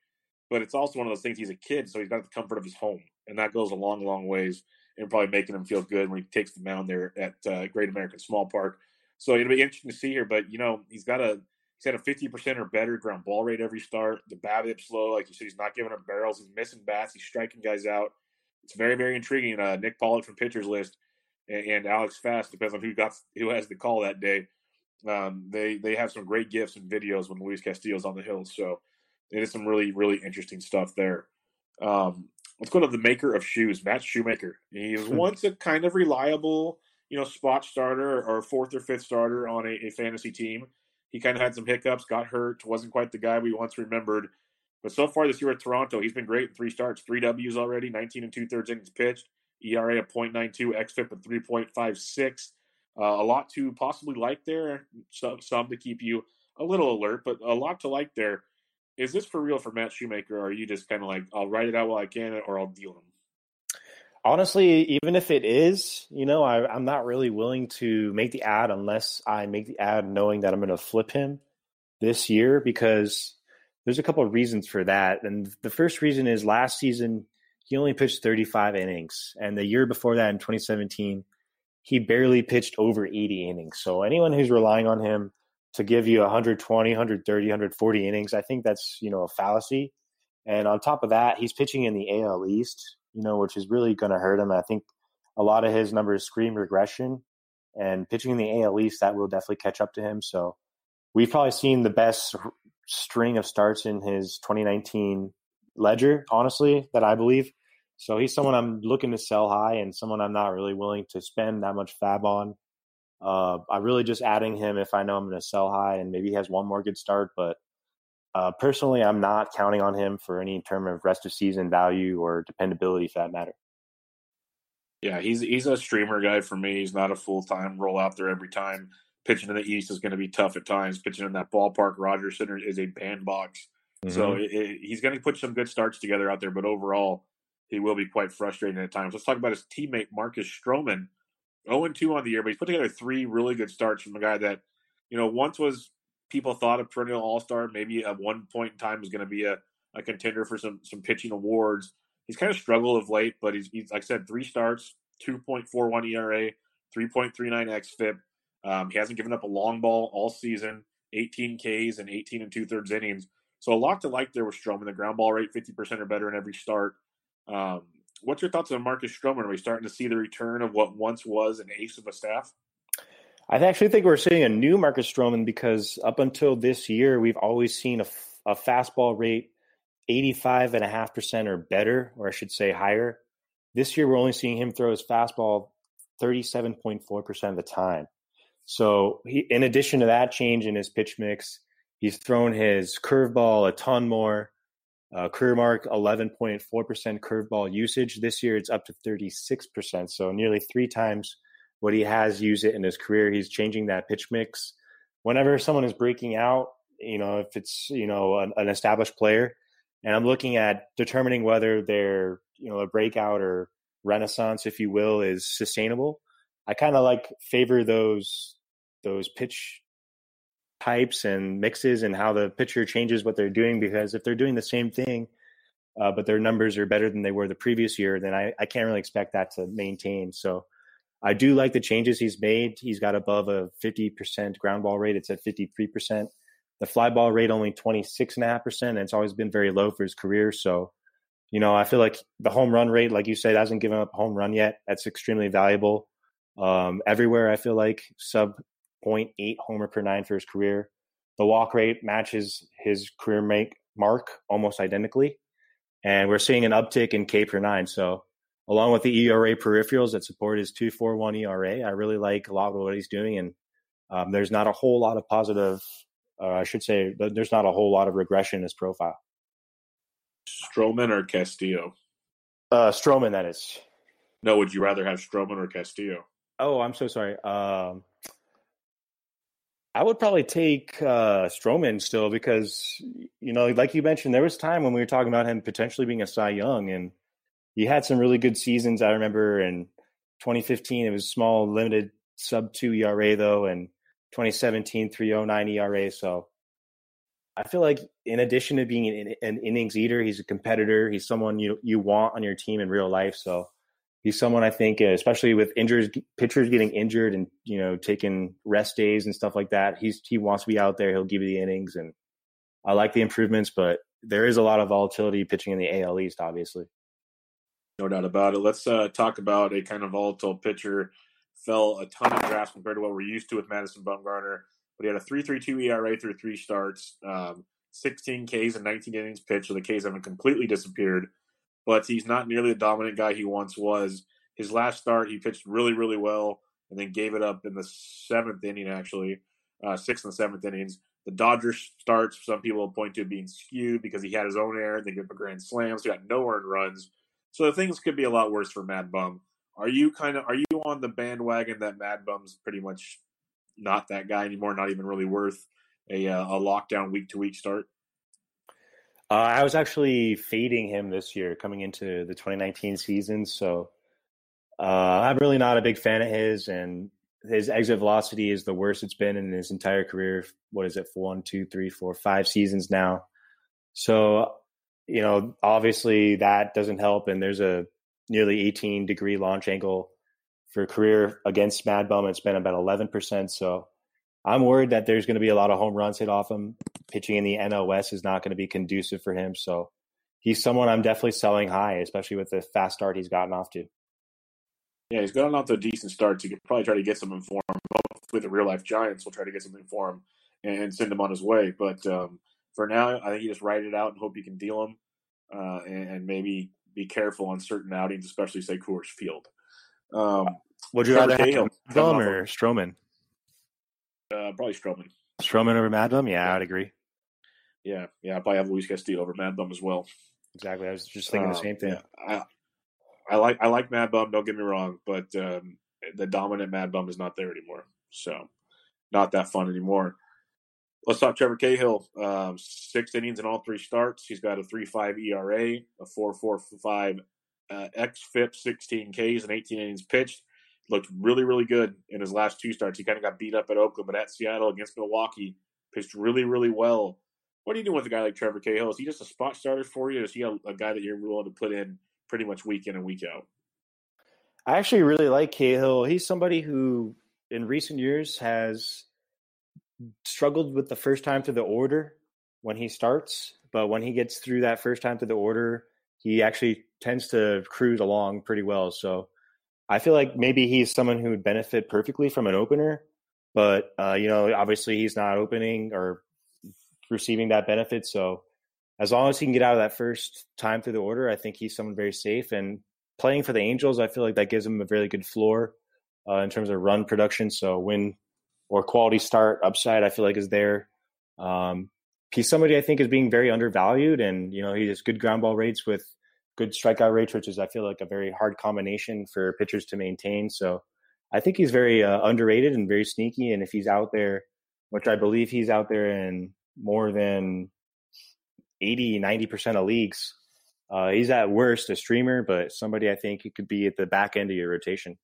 But it's also one of those things. He's a kid, so he's got the comfort of his home, and that goes a long, long ways and probably making him feel good when he takes the mound there at uh, Great American Small Park. So it'll be interesting to see here. But you know, he's got a he's had a fifty percent or better ground ball rate every start. The BABIP slow, like you said, he's not giving up barrels. He's missing bats. He's striking guys out. It's very very intriguing. Uh, Nick Pollack from pitchers list and, and, Alex Fast depends on who got who has the call that day. Um, they they have some great gifs and videos when Luis Castillo's on the hill. So it is some really really interesting stuff there. Um, let's go to the maker of shoes, Matt Shoemaker. He was hmm. once a kind of reliable you know, spot starter or fourth or fifth starter on a, a fantasy team. He kind of had some hiccups, got hurt, wasn't quite the guy we once remembered. But so far this year at Toronto, he's been great in three starts, three Ws already, 19 and two thirds innings pitched, ERA of 0.92, XFIP of 3.56. Uh, a lot to possibly like there, some, some to keep you a little alert, but a lot to like there. Is this for real for Matt Shoemaker, or are you just kind of like, I'll write it out while I can, or I'll deal him? Honestly, even if it is, you know, I, am not really willing to make the ad unless I make the ad knowing that I'm going to flip him this year because there's a couple of reasons for that. And the first reason is last season he only pitched 35 innings, and the year before that in 2017 he barely pitched over 80 innings. So anyone who's relying on him to give you 120, 130, 140 innings, I think that's you know a fallacy. And on top of that, he's pitching in the AL East, you know, which is really going to hurt him. I think a lot of his numbers scream regression, and pitching in the AL East that will definitely catch up to him. So we've probably seen the best string of starts in his 2019 ledger, honestly, that I believe. So he's someone I'm looking to sell high, and someone I'm not really willing to spend that much FAAB on. Uh, I'm really just adding him if I know I'm going to sell high, and maybe he has one more good start, but uh, personally, I'm not counting on him for any term of rest of season value or dependability for that matter. Yeah, he's he's a streamer guy for me. He's not a full time roll out there every time. Pitching in the East is going to be tough at times. Pitching in that ballpark, Rogers Center is a bandbox. Mm-hmm. So it, it, he's going to put some good starts together out there, but overall, he will be quite frustrating at times. Let's talk about his teammate Marcus Stroman, 0 2 on the year, but he's put together three really good starts from a guy that, you know, once was people thought a perennial All Star, maybe at one point in time was going to be a, a contender for some some pitching awards. He's kind of struggled of late, but he's, he's like I said, three starts, 2.41 ERA, 3.39 xFIP. Um, he hasn't given up a long ball all season, 18 Ks and 18 and two thirds innings. So a lot to like there with Stroman. The ground ball rate 50% or better in every start. Um, what's your thoughts on Marcus Stroman? Are we starting to see the return of what once was an ace of a staff? I actually think we're seeing a new Marcus Stroman because up until this year, we've always seen a, a fastball rate 85.5% or better, or I should say higher. This year, we're only seeing him throw his fastball 37.4% of the time. So, he, in addition to that change in his pitch mix, he's thrown his curveball a ton more. Uh, career mark 11.4% curveball usage. This year, it's up to 36%. So, nearly three times what he has used it in his career. He's changing that pitch mix. Whenever someone is breaking out, you know, if it's, you know, an, an established player, and I'm looking at determining whether their, you know, a breakout or renaissance, if you will, is sustainable. I kind of like favor those those pitch types and mixes and how the pitcher changes what they're doing because if they're doing the same thing, uh, but their numbers are better than they were the previous year, then I, I can't really expect that to maintain. So I do like the changes he's made. He's got above a 50% ground ball rate. It's at 53%. The fly ball rate only 26.5%, and it's always been very low for his career. So, you know, I feel like the home run rate, like you said, hasn't given up a home run yet. That's extremely valuable. Um, everywhere, I feel like sub 0.8 homer per nine for his career. The walk rate matches his career make mark almost identically. And we're seeing an uptick in K per nine. So, along with the ERA peripherals that support his 241 ERA, I really like a lot of what he's doing. And um, there's not a whole lot of positive, uh, I should say, there's not a whole lot of regression in his profile. Stroman or Castillo? Uh, Stroman, that is. No, would you rather have Stroman or Castillo? Oh, I'm so sorry. Um, I would probably take uh, Stroman still because, you know, like you mentioned, there was time when we were talking about him potentially being a Cy Young, and he had some really good seasons. I remember in 2015, it was small, limited sub two ERA though, and 2017 309 ERA. So I feel like in addition to being an, an, innings eater, he's a competitor. He's someone you you want on your team in real life. So he's someone I think, uh, especially with injured pitchers getting injured and you know taking rest days and stuff like that. He's he wants to be out there. He'll give you the innings, and I like the improvements, but there is a lot of volatility pitching in the AL East, obviously. No doubt about it. Let's uh, talk about a kind of volatile pitcher. Fell a ton of drafts compared to what we're used to with Madison Bumgarner, but he had a 3.32 ERA through three starts, um, 16 Ks and 19 innings pitched, so the Ks haven't completely disappeared. But he's not nearly the dominant guy he once was. His last start, he pitched really, really well, and then gave it up in the seventh inning, actually, uh, sixth and seventh innings. The Dodgers starts, some people point to being skewed because he had his own error. They gave up a grand slam, so he got no earned runs. So things could be a lot worse for Mad Bum. Are you kind of are you on the bandwagon that Mad Bum's pretty much not that guy anymore? Not even really worth a uh, a lockdown week to week start. Uh, I was actually fading him this year coming into the 2019 season, so uh, I'm really not a big fan of his. And his exit velocity is the worst it's been in his entire career. What is it? One, two, three, four, five seasons now. So you know, obviously that doesn't help. And there's a nearly 18 degree launch angle for career against Mad Bum. It's been about 11%. So I'm worried that there's going to be a lot of home runs hit off him. Pitching in the NOS is not going to be conducive for him. So he's someone I'm definitely selling high, especially with the fast start he's gotten off to. Yeah, he's gotten off to a decent start. So you could probably try to get some inform. Hopefully, the real life Giants will try to get something for him and send him on his way. But um, for now, I think you just write it out and hope you can deal them, uh, and, and, maybe be careful on certain outings, especially say Coors Field. Um, Would you rather have Bum or Stroman? Uh, probably Stroman. Stroman over Madbum? Yeah, I'd agree. Yeah, yeah, I probably have Luis Castillo over Mad Bum as well. Exactly. I was just thinking um, the same thing. Yeah, I, I like I like Mad Bum. Don't get me wrong, but um, the dominant Mad Bum is not there anymore. So, not that fun anymore. Let's talk Trevor Cahill. Um, six innings in all three starts. He's got a three five ERA, a four four five uh, xFIP, sixteen Ks, and eighteen innings pitched. Looked really really good in his last two starts. He kind of got beat up at Oakland, but at Seattle against Milwaukee, pitched really really well. What are you doing with a guy like Trevor Cahill? Is he just a spot starter for you? Is he a, a guy that you're willing to put in pretty much week in and week out? I actually really like Cahill. He's somebody who, in recent years, has struggled with the first time through the order when he starts, but when he gets through that first time through the order, he actually tends to cruise along pretty well. So I feel like maybe he's someone who would benefit perfectly from an opener, but uh, you know, obviously he's not opening or receiving that benefit. So as long as he can get out of that first time through the order, I think he's someone very safe. And playing for the Angels, I feel like that gives him a really good floor uh, in terms of run production. So win or quality start upside, I feel like is there. Um, he's somebody I think is being very undervalued, and you know he has good ground ball rates with good strikeout rates, which is I feel like a very hard combination for pitchers to maintain. So I think he's very uh, underrated and very sneaky. And if he's out there, which I believe he's out there in more than 80, 90% of leagues. Uh, he's at worst a streamer, but somebody I think he could be at the back end of your rotation.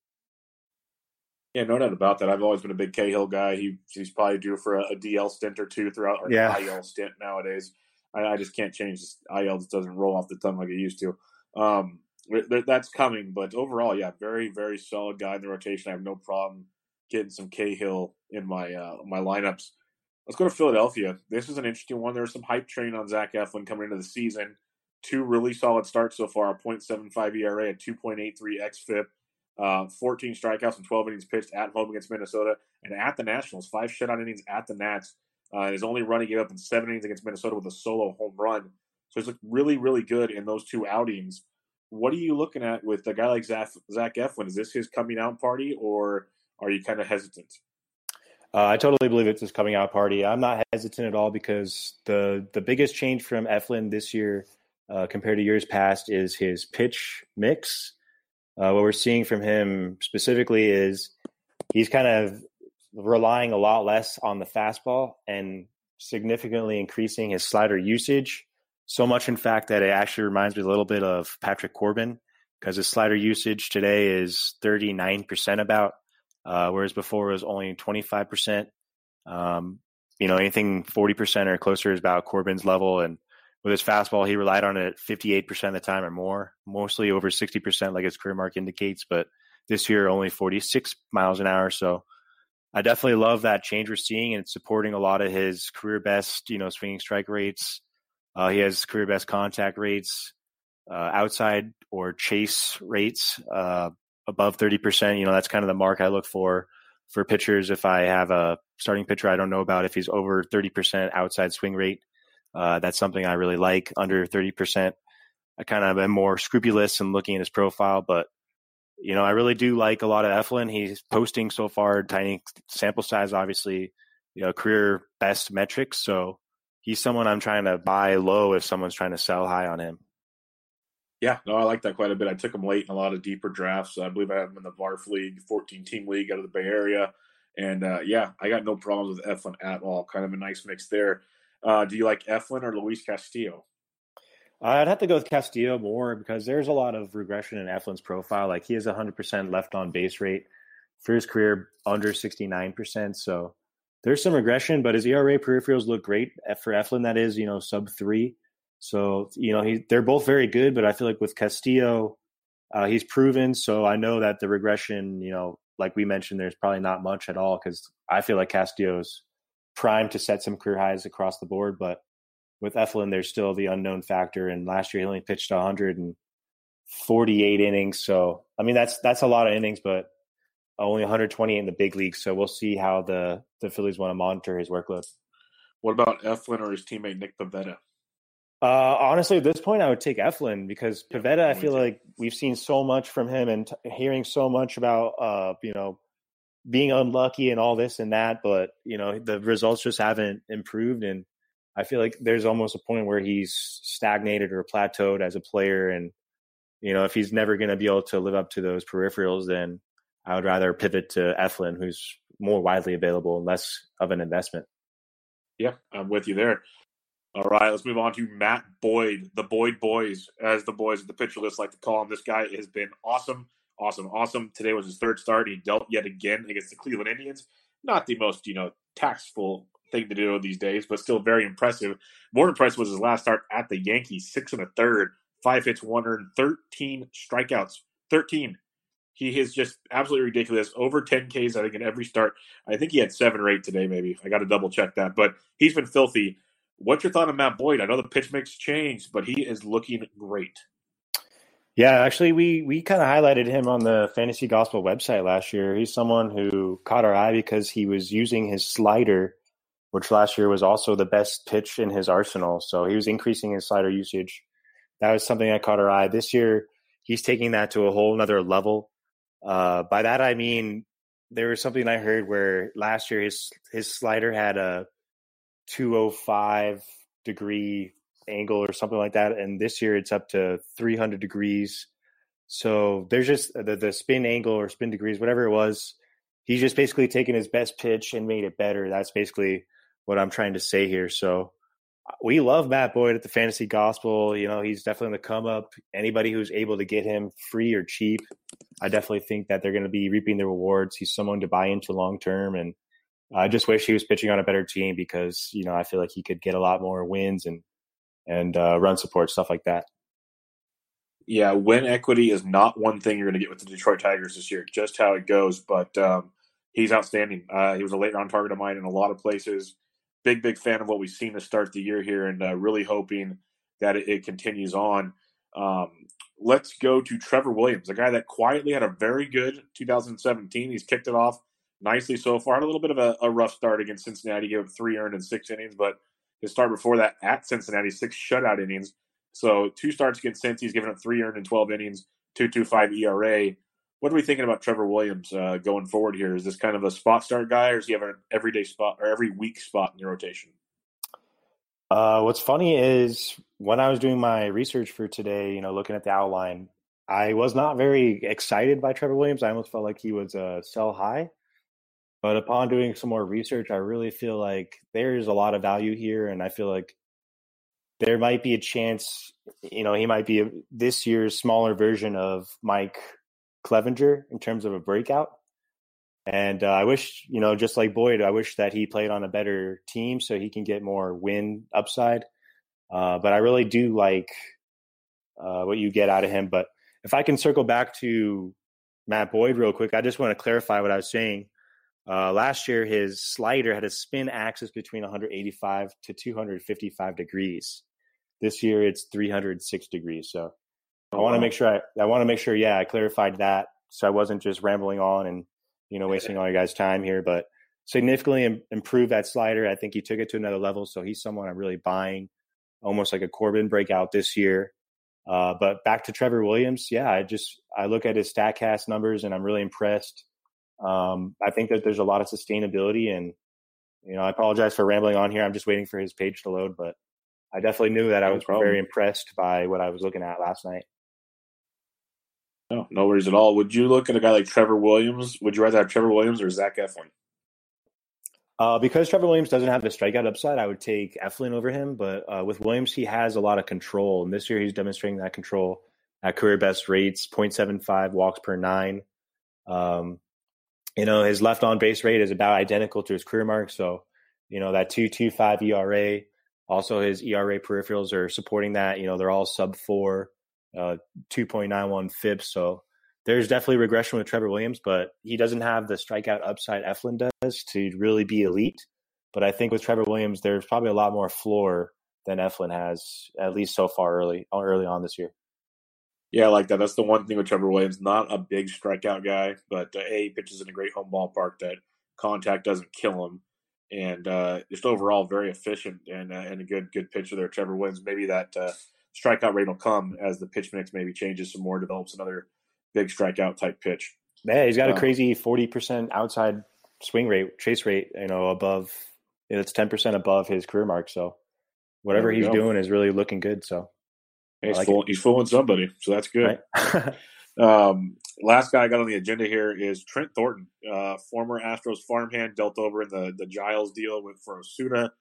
Yeah, no doubt about that. I've always been a big Cahill guy. He, he's probably due for a, a DL stint or two throughout, or yeah. IL stint nowadays. I, I, just can't change this. IL just doesn't roll off the tongue like it used to. Um, that's coming, but overall, yeah, very, very solid guy in the rotation. I have no problem getting some Cahill in my uh, my lineups. Let's go to Philadelphia. This is an interesting one. There was some hype train on Zach Eflin coming into the season. Two really solid starts so far: a .75 ERA, a 2.83 xFIP, uh, 14 strikeouts and 12 innings pitched at home against Minnesota and at the Nationals. Five shutout innings at the Nats. Uh, his only run he gave up in seven innings against Minnesota with a solo home run. So he's looked really, really good in those two outings. What are you looking at with a guy like Zach, Zach Eflin? Is this his coming out party, or are you kind of hesitant? Uh, I totally believe it's his coming out party. I'm not hesitant at all because the the biggest change from Eflin this year uh, compared to years past is his pitch mix. Uh, what we're seeing from him specifically is he's kind of relying a lot less on the fastball and significantly increasing his slider usage. So much, in fact, that it actually reminds me a little bit of Patrick Corbin because his slider usage today is 39% about uh, whereas before it was only 25%. Um, you know, anything 40% or closer is about Corbin's level. And with his fastball, he relied on it 58% of the time or more, mostly over 60%, like his career mark indicates. But this year, only 46 miles an hour. So I definitely love that change we're seeing and it's supporting a lot of his career best, you know, swinging strike rates. Uh, he has career best contact rates, uh, outside or chase rates. Uh, above 30%, you know, that's kind of the mark I look for for pitchers. If I have a starting pitcher I don't know about, if he's over 30% outside swing rate, uh, that's something I really like. Under 30%, I kind of am more scrupulous in looking at his profile, but you know, I really do like a lot of Eflin. He's posting so far, tiny sample size, obviously, you know, career best metrics. So he's someone I'm trying to buy low if someone's trying to sell high on him. Yeah, no, I like that quite a bit. I took him late in a lot of deeper drafts. I believe I have him in the VARF League, 14 team league out of the Bay Area. And uh, yeah, I got no problems with Eflin at all. Kind of a nice mix there. Uh, do you like Eflin or Luis Castillo? I'd have to go with Castillo more because there's a lot of regression in Eflin's profile. Like he has 100% left on base rate for his career, under 69%. So there's some regression, but his ERA peripherals look great for Eflin. That is, you know, sub three. So you know, he they're both very good, but I feel like with Castillo, uh, he's proven. So I know that the regression, you know, like we mentioned, there's probably not much at all because I feel like Castillo's primed to set some career highs across the board. But with Eflin, there's still the unknown factor. And last year he only pitched 148 innings. So I mean, that's that's a lot of innings, but only 128 in the big league. So we'll see how the the Phillies want to monitor his workload. What about Eflin or his teammate Nick Pivetta? Uh, honestly, at this point, I would take Eflin because Pivetta. I feel like we've seen so much from him and t- hearing so much about, uh, you know, being unlucky and all this and that. But you know, the results just haven't improved. And I feel like there's almost a point where he's stagnated or plateaued as a player, and you know if he's never going to be able to live up to those peripherals, then I would rather pivot to Eflin, who's more widely available and less of an investment. Yeah, I'm with you there. All right, let's move on to Matt Boyd, the Boyd Boys, as the boys of the pitcher list like to call him. This guy has been awesome, awesome, awesome. Today was his third start. He dealt yet again against the Cleveland Indians. Not the most, you know, tactful thing to do these days, but still very impressive. More impressive was his last start at the Yankees, six and a third, five hits, 113 strikeouts. 13. He is just absolutely ridiculous. Over 10 Ks, I think, in every start. I think he had seven or eight today, maybe. I got to double check that. But he's been filthy. What's your thought on Matt Boyd? I know the pitch mix changed, but he is looking great. Yeah, actually, we we kind of highlighted him on the Fantasy Gospel website last year. He's someone who caught our eye because he was using his slider, which last year was also the best pitch in his arsenal. So he was increasing his slider usage. That was something that caught our eye. This year, he's taking that to a whole nother level. Uh, by that I mean there was something I heard where last year his his slider had a 205 degree angle or something like that. And this year it's up to 300 degrees. So there's just the, the spin angle or spin degrees, whatever it was. He's just basically taken his best pitch and made it better. That's basically what I'm trying to say here. So uh, we love Matt Boyd at the Fantasy Gospel. You know, he's definitely on the come up. Anybody who's able to get him free or cheap, I definitely think that they're going to be reaping the rewards. He's someone to buy into long term. And I just wish he was pitching on a better team because you know I feel like he could get a lot more wins and and uh, run support stuff like that. Yeah, win equity is not one thing you're going to get with the Detroit Tigers this year. Just how it goes, but um, he's outstanding. Uh, he was a late round target of mine in a lot of places. Big big fan of what we've seen to start the year here, and uh, really hoping that it, it continues on. Um, let's go to Trevor Williams, a guy that quietly had a very good 2017. He's kicked it off nicely so far. Had a little bit of a, a rough start against Cincinnati, gave up three earned in six innings, but his start before that at Cincinnati, six shutout innings. So two starts against Cincy, he's given up three earned in 12 innings, 2.25 ERA. What are we thinking about Trevor Williams uh, going forward here? Is this kind of a spot start guy, or is he have an everyday spot or every week spot in your rotation? Uh, what's funny is when I was doing my research for today, you know, looking at the outline, I was not very excited by Trevor Williams. I almost felt like he was a sell high. But upon doing some more research, I really feel like there's a lot of value here, and I feel like there might be a chance. You know, he might be a, this year's smaller version of Mike Clevinger in terms of a breakout. And uh, I wish, you know, just like Boyd, I wish that he played on a better team so he can get more win upside. Uh, but I really do like uh, what you get out of him. But if I can circle back to Matt Boyd real quick, I just want to clarify what I was saying. Uh, last year, his slider had a spin axis between 185 to 255 degrees. This year, it's 306 degrees. So I want to make sure I, I want to make sure, yeah, I clarified that so I wasn't just rambling on and you know wasting all your guys' time here. But significantly Im- improved that slider. I think he took it to another level. So he's someone I'm really buying, almost like a Corbin breakout this year. Uh, but back to Trevor Williams, yeah, I just I look at his Statcast numbers and I'm really impressed um, I think that there's a lot of sustainability, and you know, I apologize for rambling on here. I'm just waiting for his page to load, but I definitely knew that I was no very impressed by what I was looking at last night. No, no worries at all. Would you look at a guy like Trevor Williams? Would you rather have Trevor Williams or Zach Eflin? Uh, because Trevor Williams doesn't have the strikeout upside, I would take Eflin over him. But uh, with Williams, he has a lot of control, and this year he's demonstrating that control at career best rates: 0.75 walks per nine. Um, you know, his left on base rate is about identical to his career mark. So, you know, that 2.25 ERA, also his ERA peripherals are supporting that. You know, they're all sub four, uh, 2.91 FIP. So there's definitely regression with Trevor Williams, but he doesn't have the strikeout upside Eflin does to really be elite. But I think with Trevor Williams, there's probably a lot more floor than Eflin has, at least so far early early on this year. Yeah, I like that. That's the one thing with Trevor Williams. Not a big strikeout guy, but uh, a pitches in a great home ballpark that contact doesn't kill him, and uh, just overall very efficient and uh, and a good good pitcher there. Trevor Williams. Maybe that uh, strikeout rate will come as the pitch mix maybe changes some more, develops another big strikeout type pitch. Yeah, he's got a uh, crazy forty percent outside swing rate, chase rate. You know, above. It's ten percent above his career mark. So whatever he's go. doing is really looking good. So he's, like full, he's fooling somebody, so that's good. Right? [laughs] um, last guy I got on the agenda here is Trent Thornton, uh, former Astros farmhand, dealt over in the the Giles deal with for Osuna,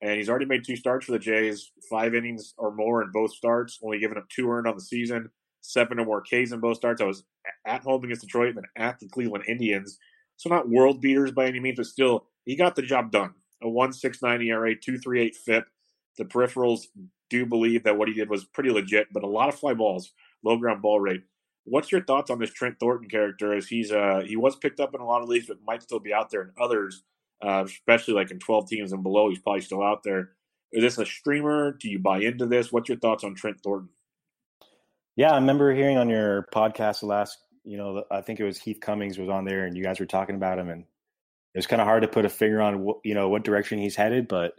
and he's already made two starts for the Jays, five innings or more in both starts, only giving up two earned on the season, seven or more Ks in both starts. I was at home against Detroit and then at the Cleveland Indians, so not world beaters by any means, but still he got the job done. A one six nine ERA, two three eight FIP. The peripherals do believe that what he did was pretty legit, but a lot of fly balls, low ground ball rate. What's your thoughts on this Trent Thornton character? As he's uh he was picked up in a lot of leagues, but might still be out there in others, uh, especially like in twelve teams and below. He's probably still out there. Is this a streamer? Do you buy into this? What's your thoughts on Trent Thornton? Yeah, I remember hearing on your podcast the last, you know, I think it was Heath Cummings was on there, and you guys were talking about him, and it was kind of hard to put a finger on, you know, what direction he's headed. But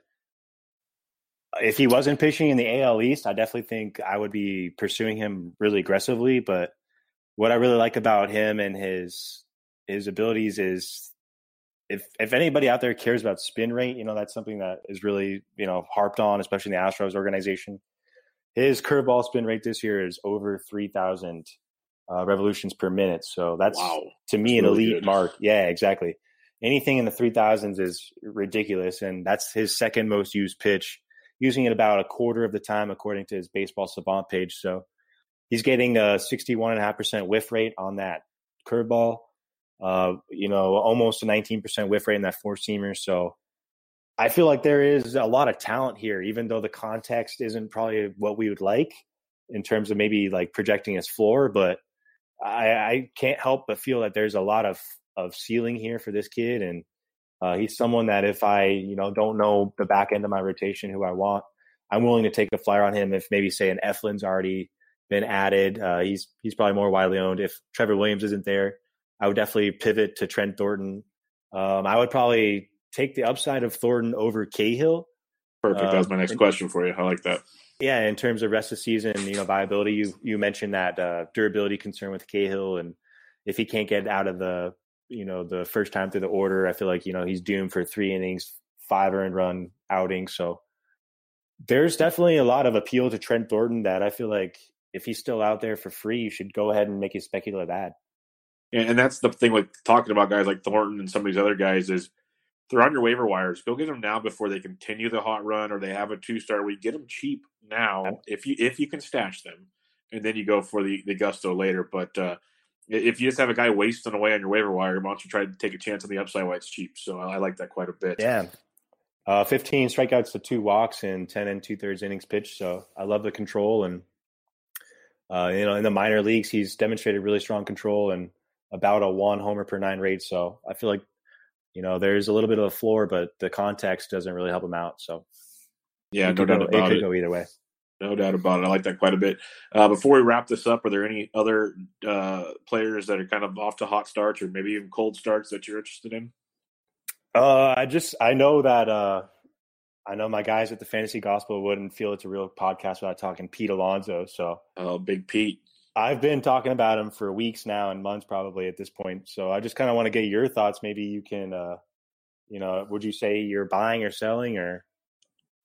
if he wasn't pitching in the AL East, I definitely think I would be pursuing him really aggressively. But what I really like about him and his his abilities is if if anybody out there cares about spin rate, you know that's something that is really you know harped on, especially in the Astros organization. His curveball spin rate this year is over three thousand uh, revolutions per minute, so that's wow. to me that's an really elite good. mark. Yeah, exactly. Anything in the three thousands is ridiculous, and that's his second most used pitch, using it about a quarter of the time according to his baseball savant page. So he's getting a 61.5% whiff rate on that curveball. Uh, you know, almost a 19% whiff rate in that four seamer. So I feel like there is a lot of talent here, even though the context isn't probably what we would like in terms of maybe like projecting his floor. But I, I can't help but feel that there's a lot of of ceiling here for this kid, and uh, he's someone that if I you know don't know the back end of my rotation who I want, I'm willing to take a flyer on him. If maybe say an Eflin's already been added. Uh, he's he's probably more widely owned. If Trevor Williams isn't there, I would definitely pivot to Trent Thornton. Um, I would probably take the upside of Thornton over Cahill. Perfect. that was my next um, question for you. I like that. Yeah, in terms of rest of season, you know, viability. You you mentioned that uh, durability concern with Cahill, and if he can't get out of the you know the first time through the order, I feel like you know he's doomed for three innings, five earned run outing. So there's definitely a lot of appeal to Trent Thornton that I feel like if he's still out there for free, you should go ahead and make a speculative ad. And that's the thing with talking about guys like Thornton and some of these other guys is they're on your waiver wires. Go get them now before they continue the hot run or they have a two star week. Get them cheap now if you if you can stash them, and then you go for the the gusto later. But uh, if you just have a guy wasting away on your waiver wire, why don't you try to take a chance on the upside while it's cheap? So I, like that quite a bit. Yeah. Uh, 15 strikeouts to two walks in 10 and two thirds innings pitched. So I love the control and uh, you know, in the minor leagues, he's demonstrated really strong control and about a one homer per nine rate. So I feel like, you know, there's a little bit of a floor, but the context doesn't really help him out. So yeah, no doubt go, about it. Could it. go either way. No doubt about it. I like that quite a bit. Uh, before we wrap this up, are there any other uh, players that are kind of off to hot starts or maybe even cold starts that you're interested in? Uh, I just I know that uh, I know my guys at the Fantasy Gospel wouldn't feel it's a real podcast without talking Pete Alonso. So, oh, big Pete. I've been talking about him for weeks now and months probably at this point. So I just kind of want to get your thoughts. Maybe you can, uh, you know, would you say you're buying or selling or?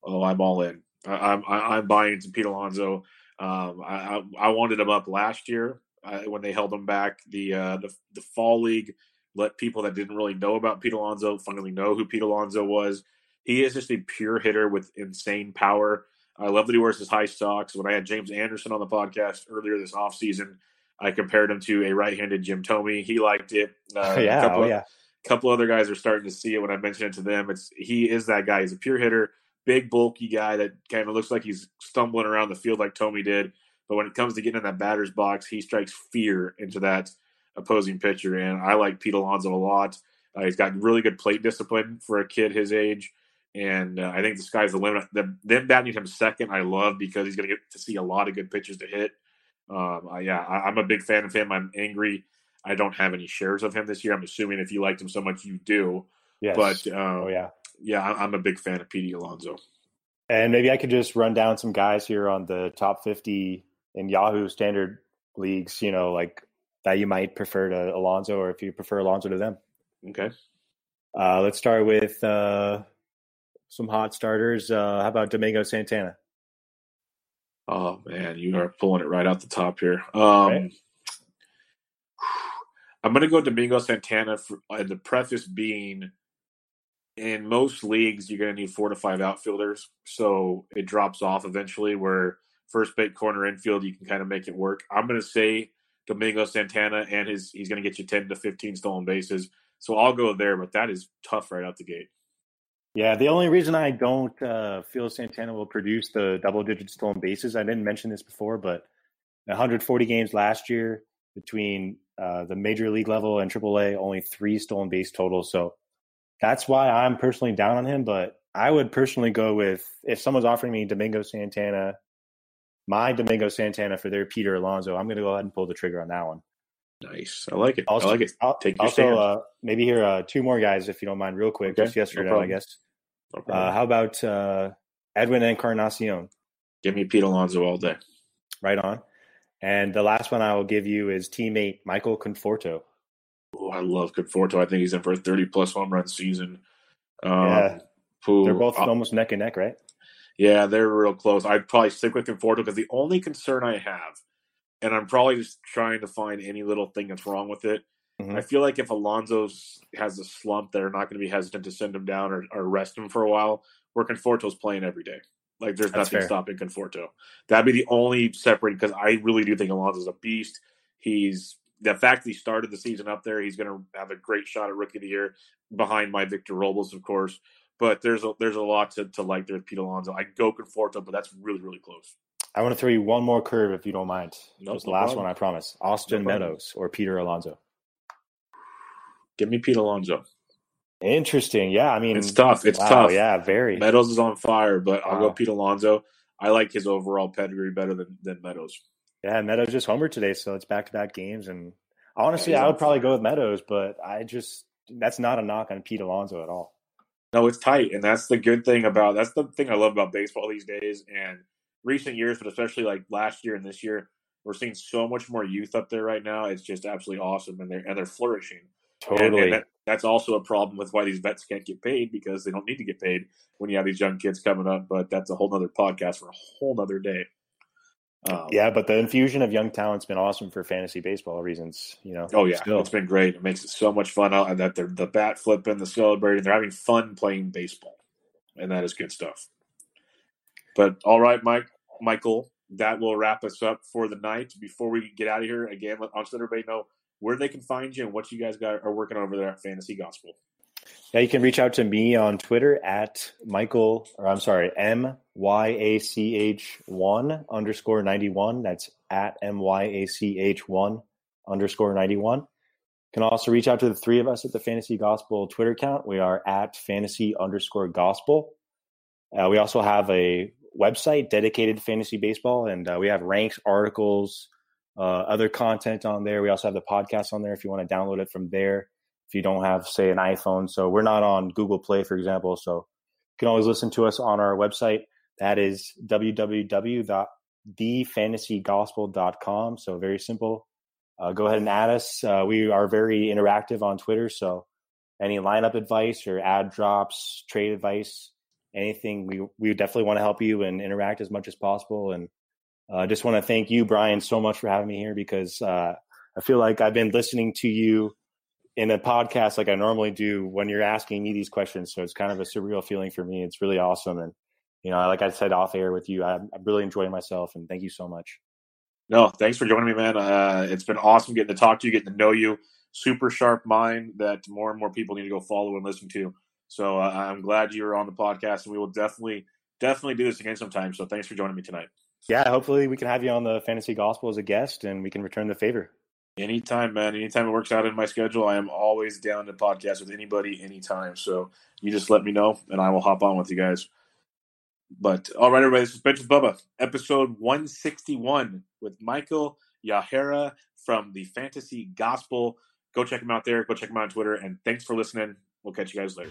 Oh, I'm all in. I, am I'm buying some Pete Alonso. Um, I, I wanted him up last year uh, when they held him back. The, uh, the the fall league let people that didn't really know about Pete Alonso finally know who Pete Alonso was. He is just a pure hitter with insane power. I love that he wears his high socks. When I had James Anderson on the podcast earlier this offseason, I compared him to a right-handed Jim Thome. He liked it. [laughs] Uh, yeah, a couple, oh, yeah. A couple other guys are starting to see it when I mention it to them. It's he is that guy. He's a pure hitter, big, bulky guy that kind of looks like he's stumbling around the field like Thome did. But when it comes to getting in that batter's box, he strikes fear into that opposing pitcher. And I like Pete Alonso a lot. Uh, he's got really good plate discipline for a kid his age and uh, I think the sky's the limit. The, them batting him second, I love because he's going to get to see a lot of good pitches to hit. Um, I, yeah, I, am a big fan of him. I'm angry. I don't have any shares of him this year. I'm assuming if you liked him so much, you do. Yes. But um, oh yeah, yeah, I'm a big fan of Pete Alonso. And maybe I could just run down some guys here on the top 50 in Yahoo standard leagues. You know, like that you might prefer to Alonso, or if you prefer Alonso to them. Okay. Uh, let's start with uh, some hot starters. Uh, how about Domingo Santana? Oh man, you are pulling it right out the top here. Um, right. I'm going to go Domingo Santana, for, and the preface being, in most leagues, you're going to need four to five outfielders, so it drops off eventually. Where first bait corner infield, you can kind of make it work. I'm going to say Domingo Santana, and his he's going to get you 10 to 15 stolen bases. So I'll go there, but that is tough right out the gate. Yeah, the only reason I don't uh, feel Santana will produce the double digit stolen bases, I didn't mention this before, but 140 games last year between uh, the major league level and AAA, only three stolen base total. So that's why I'm personally down on him. But I would personally go with if someone's offering me Domingo Santana, my Domingo Santana for their Peter Alonso, I'm going to go ahead and pull the trigger on that one. Nice. I like it. Also, I like it. I'll, Take your also, uh, maybe here uh, two more guys, if you don't mind, real quick, okay. just yesterday, no I guess. No uh, how about uh, Edwin Encarnacion? Give me Pete Alonso all day. Right on. And the last one I will give you is teammate Michael Conforto. Oh, I love Conforto. I think he's in for a 30 plus home run season. Um, yeah. Who, They're both I'll, almost neck and neck, right? Yeah, they're real close. I'd probably stick with Conforto because the only concern I have and I'm probably just trying to find any little thing that's wrong with it. Mm-hmm. I feel like if Alonso's has a slump, they're not going to be hesitant to send him down or, or rest him for a while. Where Conforto's playing every day, like there's that's nothing fair. stopping Conforto. That'd be the only separating because I really do think Alonso's a beast. He's the fact that he started the season up there, he's going to have a great shot at rookie of the year behind my Victor Robles, of course. But there's a there's a lot to, to like there with Pete Alonso. I go Conforto, but that's really really close. I want to throw you one more curve if you don't mind. Nope, Just the last problem. one, I promise. Austin no Meadows or Peter Alonso. Give me Pete Alonso. Interesting. Yeah, I mean, it's tough. It's wow, tough. Yeah, very. Meadows is on fire, but wow. I'll go Pete Alonso. I like his overall pedigree better than, than Meadows. Yeah, Meadows just homered today, so it's back to back games. And honestly, I would probably go with Meadows, but I just that's not a knock on Pete Alonso at all. No, it's tight, and that's the good thing about that's the thing I love about baseball these days. And recent years, but especially like last year and this year, we're seeing so much more youth up there right now. It's just absolutely awesome, and they're and they're flourishing. Totally. And, and that, that's also a problem with why these vets can't get paid because they don't need to get paid when you have these young kids coming up. But that's a whole other podcast for a whole other day. Um, yeah, but the infusion of young talent's been awesome for fantasy baseball reasons. You know. Oh yeah, still. it's been great. It makes it so much fun. Uh, that they're the bat flipping, the celebrating, they're having fun playing baseball, and that is good stuff. But all right, Mike, Michael, that will wrap us up for the night. Before we get out of here, again, I'll let everybody know where they can find you and what you guys got are working over there at Fantasy Gospel. Yeah, you can reach out to me on Twitter at Michael, or I'm sorry, M Y A C H one underscore ninety one. That's at M Y A C H one underscore ninety one. Can also reach out to the three of us at the Fantasy Gospel Twitter account. We are at fantasy underscore gospel. Uh, we also have a website dedicated to fantasy baseball, and uh, we have ranks, articles, uh, other content on there. We also have the podcast on there if you want to download it from there. If you don't have, say, an iPhone, so we're not on Google Play, for example, so you can always listen to us on our website. That is www.thefantasygospel.com. So very simple. Uh, go ahead and add us. Uh, we are very interactive on Twitter, so any lineup advice or ad drops, trade advice, anything, we we definitely want to help you and interact as much as possible. And I uh, just want to thank you, Brian, so much for having me here because uh, I feel like I've been listening to you in a podcast like I normally do when you're asking me these questions. So it's kind of a surreal feeling for me. It's really awesome. And, you know, like I said off air with you, I'm, I'm really enjoying myself and thank you so much. No, thanks for joining me, man. Uh, it's been awesome getting to talk to you, getting to know you. Super sharp mind that more and more people need to go follow and listen to. So uh, I'm glad you're on the podcast, and we will definitely definitely do this again sometime. So thanks for joining me tonight. Yeah, hopefully we can have you on the Fantasy Gospel as a guest, and we can return the favor. Anytime, man. Anytime it works out in my schedule, I am always down to podcast with anybody, anytime. So you just let me know, and I will hop on with you guys. But all right, everybody, this is Bench with Bubba, episode 161 with Michael Yachera from the Fantasy Gospel. Go check him out there. Go check him out on Twitter. And thanks for listening. We'll catch you guys later.